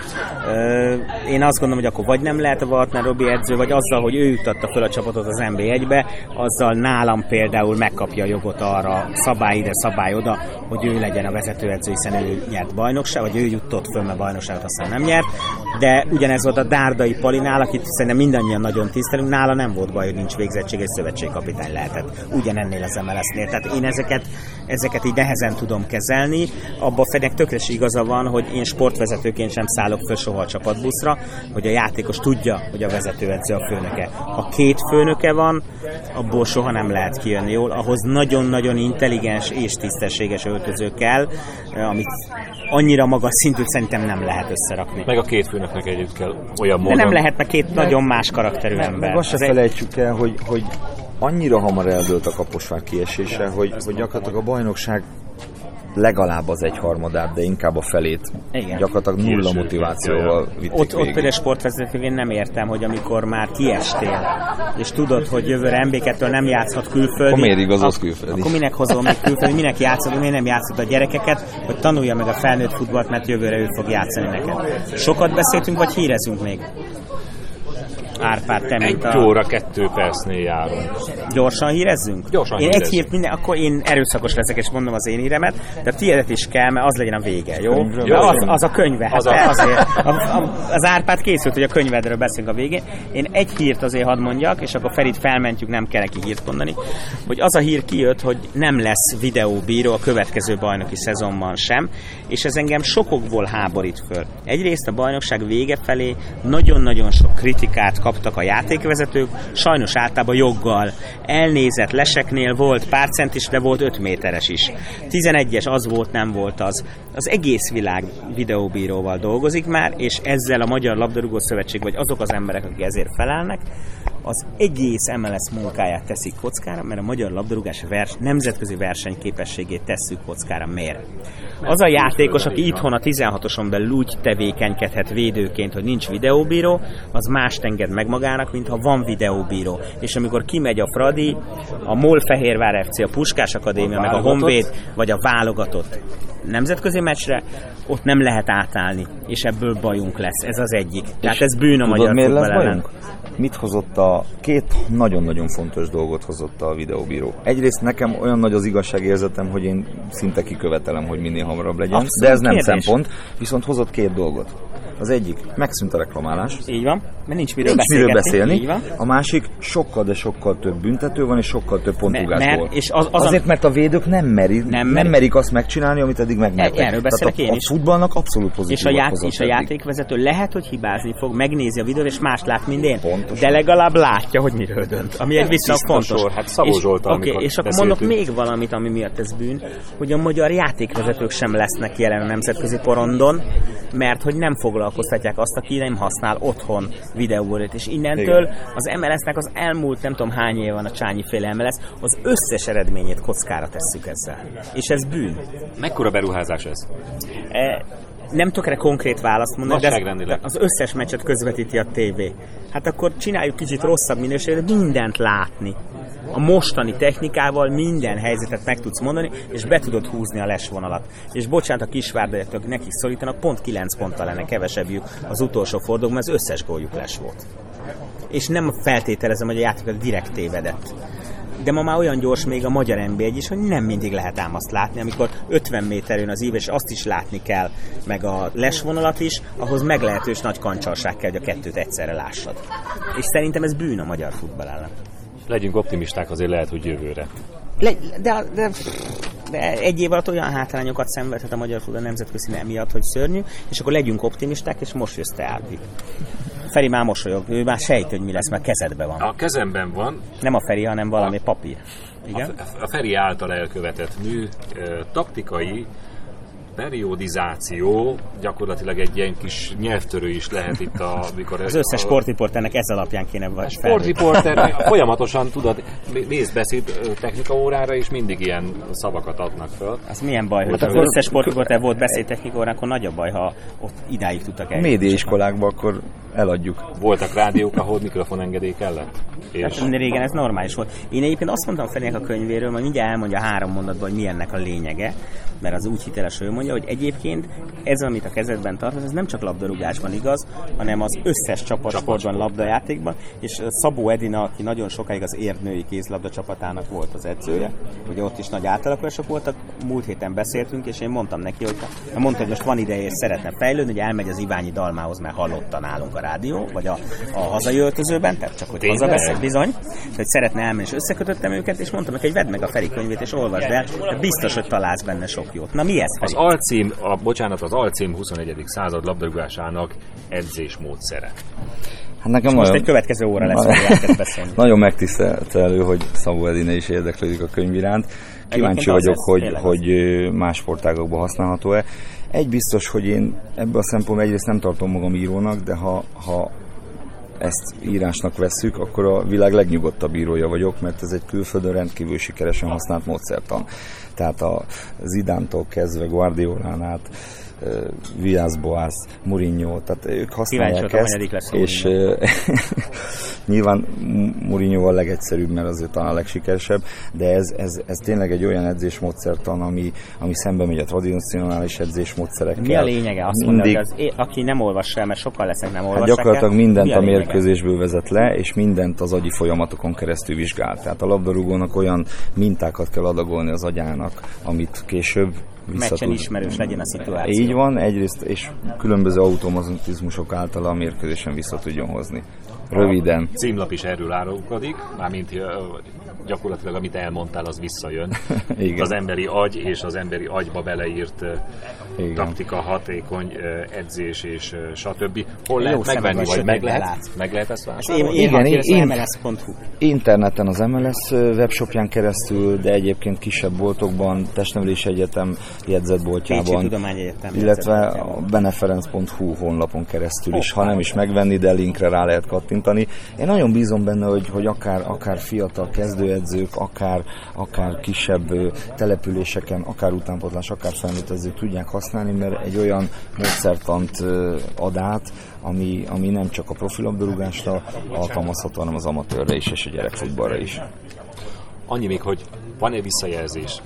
Én azt gondolom, hogy akkor vagy nem lehet a Waltner Robi edző, vagy azzal, hogy ő jutatta fel a csapatot az NB1-be, azzal nálam például megkapja a jogot arra szabály ide, szabály oda, hogy ő legyen a vezetőedző, hiszen ő nyert bajnokság, vagy ő jutott föl, mert bajnokságot aztán nem nyert. De ugyanez volt a Dárdai Palinál, akit szerintem mindannyian nagyon tisztelünk, nála nem volt baj, hogy nincs végzettség, egy szövetségkapitány lehetett. Ugyanennél az MLS-nél. Tehát én ezeket, ezeket így nehezen tudom kezelni. Abba Fedek tökre igaza van, hogy én sportvezetőként sem szállok föl soha a csapatbuszra, hogy a játékos tudja, hogy a vezetőedző a főnöke. Ha két főnöke van, abból soha nem lehet kijönni jól. Ahhoz nagyon-nagyon intelligens és tisztességes öltöző kell, amit annyira magas szintű szerintem nem lehet összerakni. Meg a két főnöknek együtt kell olyan módon. De nem lehet, mert két nagyon más karakterű ember. Meg azt se felejtsük el, hogy, hogy annyira hamar eldőlt a kaposvár kiesése, hogy, hogy gyakorlatilag a bajnokság legalább az egyharmadát, de inkább a felét Igen. gyakorlatilag nulla motivációval vitték Ott, ott például sportvezetőként nem értem, hogy amikor már kiestél, és tudod, hogy jövőre MB2-től nem játszhat külföldi. Akkor miért igazolsz külföldi? Akkor minek hozol még külföldi, minek játszod, miért nem játszod a gyerekeket, hogy tanulja meg a felnőtt futballt, mert jövőre ő fog játszani neked. Sokat beszéltünk, vagy hírezünk még? Árpád, te mint Egy a... óra, kettő percnél járunk. Gyorsan hírezzünk? Gyorsan Én egy hírezzünk. hírt minden, akkor én erőszakos leszek, és mondom az én híremet, de tiédet is kell, mert az legyen a vége, jó? De az, az a könyve, hát Az a- azért. A, a, az Árpád készült, hogy a könyvedről beszélünk a végén. Én egy hírt azért hadd mondjak, és akkor Ferit felmentjük, nem kell neki hírt mondani, hogy az a hír kijött, hogy nem lesz videóbíró a következő bajnoki szezonban sem, és ez engem sokokból háborít föl. Egyrészt a bajnokság vége felé nagyon-nagyon sok kritikát kaptak a játékvezetők, sajnos általában joggal. Elnézett leseknél volt pár centis, de volt 5 méteres is. 11-es az volt, nem volt az. Az egész világ videóbíróval dolgozik már, és ezzel a Magyar Labdarúgó Szövetség, vagy azok az emberek, akik ezért felelnek, az egész MLS munkáját teszik kockára, mert a magyar labdarúgás vers, nemzetközi versenyképességét tesszük kockára. Miért? Az a játékos, aki itthon a 16-oson belül úgy tevékenykedhet védőként, hogy nincs videóbíró, az mást enged meg magának, mint ha van videóbíró. És amikor kimegy a Fradi, a MOL Fehérvár FC, a Puskás Akadémia, meg a Honvéd, vagy a válogatott nemzetközi meccsre, ott nem lehet átállni, és ebből bajunk lesz. Ez az egyik. Tehát ez bűn a Tudod, magyar miért lesz ellen. bajunk? Mit hozott a... Két nagyon-nagyon fontos dolgot hozott a videóbíró. Egyrészt nekem olyan nagy az igazságérzetem, hogy én szinte kikövetelem, hogy minél hamarabb legyen, Abszolút de ez nem kérdés. szempont, viszont hozott két dolgot. Az egyik, megszűnt a reklamálás, Így van, mert nincs miről Nincs miről beszélni. A másik, sokkal, de sokkal több büntető van, és sokkal több pontrugásból. mert- és az- az Azért, mert a védők nem, meri, nem, Nem merik. azt megcsinálni, amit eddig megmertek. erről beszélek én is. a futballnak abszolút pozitív És a, ját, és a játékvezető lehet, hogy hibázni fog, megnézi a videót, és más lát, mint én. Pontosan. De legalább látja, hogy miről dönt. Ami egy viszont tiszta fontos. Hát Szabó és, Zsoltal, okay, és akkor mondok még valamit, ami miatt ez bűn, hogy a magyar játékvezetők sem lesznek jelen a nemzetközi porondon, mert hogy nem foglalkoztatják azt, aki nem használ otthon videóból. És innentől Igen. az MLS-nek az elmúlt nem tudom hány év van a Csányi féle MLS, az összes eredményét kockára tesszük ezzel. És ez bűn. Mekkora beruházás ez? E, nem tudok erre konkrét választ mondani, de, de az összes meccset közvetíti a tévé. Hát akkor csináljuk kicsit rosszabb minőségre, de mindent látni. A mostani technikával minden helyzetet meg tudsz mondani, és be tudod húzni a lesvonalat. És bocsánat, a kisvárdaiatok nekik szorítanak, pont 9 ponttal lenne kevesebbjük az utolsó fordulóban, az összes góljuk les volt. És nem feltételezem, hogy a játék direkt tévedett. De ma már olyan gyors még a magyar nb is, hogy nem mindig lehet ám azt látni, amikor 50 méter jön az ív, és azt is látni kell, meg a lesvonalat is, ahhoz meglehetős nagy kancsalság kell, hogy a kettőt egyszerre lássad. És szerintem ez bűn a magyar futball ellen. Legyünk optimisták, azért lehet, hogy jövőre. Le, de, de, de egy év alatt olyan hátrányokat szenvedhet a magyar futball nemzetközi emiatt, hogy szörnyű, és akkor legyünk optimisták, és most jössz te Árpi. Feri már mosolyog, ő már sejt, hogy mi lesz, mert kezedben van. A kezemben van Nem a Feri, hanem valami papír. Igen? a, a Feri által elkövetett mű, taktikai periodizáció, gyakorlatilag egy ilyen kis nyelvtörő is lehet itt, a, amikor... Az összes sportriporternek ez alapján kéne vagy sportriporter folyamatosan, tudod, nézd beszéd technika órára, és mindig ilyen szavakat adnak föl. Az milyen baj, hogy Hát az összes sportriporter volt beszédtechnikóra, akkor nagyobb baj, ha ott idáig tudtak A el. médiaiskolákban akkor eladjuk. Voltak rádiók, ahol mikrofonengedély kellett. És Hát régen ez normális volt. Én egyébként azt mondtam Ferinek a könyvéről, majd mindjárt elmondja három mondatban, hogy mi ennek a lényege, mert az úgy hiteles, hogy ő mondja, hogy egyébként ez, amit a kezedben tartasz, ez nem csak labdarúgásban igaz, hanem az összes csapatsportban, labdajátékban, és Szabó Edina, aki nagyon sokáig az érdnői kézlabda csapatának volt az edzője, ugye ott is nagy átalakulások voltak, múlt héten beszéltünk, és én mondtam neki, hogy mondta, hogy most van ideje, és szeretne fejlődni, hogy elmegy az Iványi Dalmához, mert hallotta nálunk a rádió, vagy a, a hazai öltözőben, tehát csak hogy hazaveszek, bizony, hogy szeretne elmenni, és összekötöttem őket, és mondtam neki, hogy vedd meg a Feri könyvét, és olvasd el, biztos, hogy találsz benne sok jót. Na mi ez, az? Alcím, a, bocsánat, az alcím 21. század labdarúgásának edzésmódszere. Hát nekem Most nagyon, egy következő óra lesz, hogy beszélni. nagyon megtiszteltelő, hogy Szabó Edine is érdeklődik a könyv iránt. Kíváncsi Egyébként az vagyok, hogy, az. hogy ö, más sportágokban használható-e. Egy biztos, hogy én ebből a szempontból egyrészt nem tartom magam írónak, de ha, ha ezt írásnak vesszük, akkor a világ legnyugodtabb írója vagyok, mert ez egy külföldön rendkívül sikeresen használt módszertan. tehát a Zidántól kezdve Guardiolán át Vias Boas, Mourinho, tehát ők használják ezt, lesz és nyilván Mourinho a legegyszerűbb, mert azért talán a legsikeresebb, de ez, ez, ez tényleg egy olyan edzésmódszertan, ami, ami szembe megy a tradicionális edzésmódszerekkel. Mi a lényege? Azt Mindig... mondod, az, aki nem olvassa el, mert sokkal lesznek nem olvassák hát gyakorlatilag el, mindent a, a mérkőzésből vezet le, és mindent az agyi folyamatokon keresztül vizsgál. Tehát a labdarúgónak olyan mintákat kell adagolni az agyának, amit később meccsen ismerős legyen a szituáció. Így van, egyrészt, és különböző automatizmusok által a mérkőzésen vissza tudjon hozni. Röviden. A címlap is erről árulkodik, mármint gyakorlatilag amit elmondtál, az visszajön. Igen. Az emberi agy és az emberi agyba beleírt Igen. taktika, hatékony edzés és stb. Hol lehet megvenni, vagy meg lehet, meg lehet ezt vásárolni? Én, én, Igen, én, MLS.hu. Interneten az MLS webshopján keresztül, de egyébként kisebb boltokban, Testnevelés Egyetem jegyzetboltjában, illetve a beneferenc.hu honlapon keresztül is, ha nem is megvenni, de linkre rá lehet kattintani. Én nagyon bízom benne, hogy, hogy akár, akár fiatal kezdőedzők, akár, akár kisebb településeken, akár utánpotlás, akár felnőtt edzők tudják használni, mert egy olyan módszertant ad át, ami, ami nem csak a profilabdarúgásra alkalmazható, hanem az amatőrre is, és a gyerekfutballra is. Annyi még, hogy van-e visszajelzés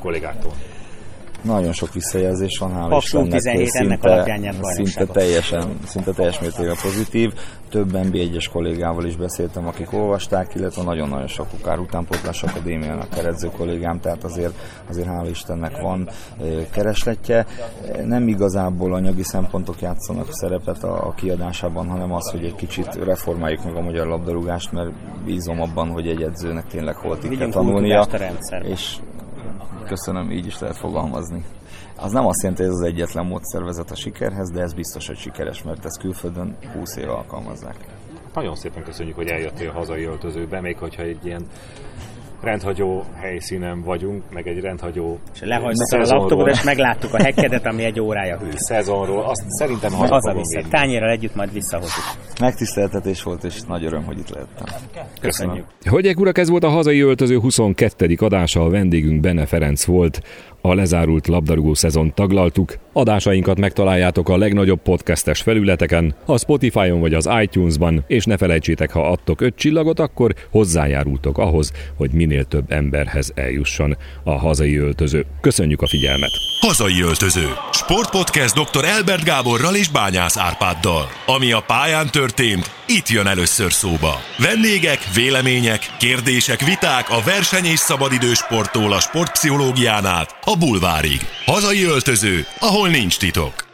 kollégáktól? Nagyon sok visszajelzés van, hála Istennek, szinte, szinte, teljesen, szinte teljes mértékben pozitív. Több NB1-es kollégával is beszéltem, akik olvasták, illetve nagyon-nagyon sok ukár utánpótlás akadémiának keredző kollégám, tehát azért, azért hála Istennek van keresletje. Nem igazából anyagi szempontok játszanak szerepet a, a kiadásában, hanem az, hogy egy kicsit reformáljuk meg a magyar labdarúgást, mert bízom abban, hogy egy edzőnek tényleg hol tanulnia. És köszönöm, így is lehet fogalmazni. Az nem azt jelenti, hogy ez az egyetlen módszer vezet a sikerhez, de ez biztos, hogy sikeres, mert ezt külföldön 20 éve alkalmazzák. Nagyon szépen köszönjük, hogy eljöttél a hazai öltözőbe, még hogyha egy ilyen rendhagyó helyszínen vagyunk, meg egy rendhagyó És lehagytad a laptopot, és megláttuk a hekkedet, ami egy órája hű. Szezonról, azt szerintem haza vissza. Tányérral együtt majd visszahozzuk. Megtiszteltetés volt, és nagy öröm, hogy itt lehettem. Köszönjük. Hölgyek, urak, ez volt a hazai öltöző 22. adása, a vendégünk Bene Ferenc volt. A lezárult labdarúgó szezon taglaltuk. Adásainkat megtaláljátok a legnagyobb podcastes felületeken, a Spotify-on vagy az iTunes-ban, és ne felejtsétek, ha adtok öt csillagot, akkor hozzájárultok ahhoz, hogy minél több emberhez eljusson a hazai öltöző. Köszönjük a figyelmet! Hazai öltöző. Sportpodcast dr. Elbert Gáborral és Bányász Árpáddal. Ami a pályán történt, itt jön először szóba. Vendégek, vélemények, kérdések, viták a verseny és szabadidős sporttól a sportpszichológián át a bulvárig. Hazai öltöző, ahol nincs titok.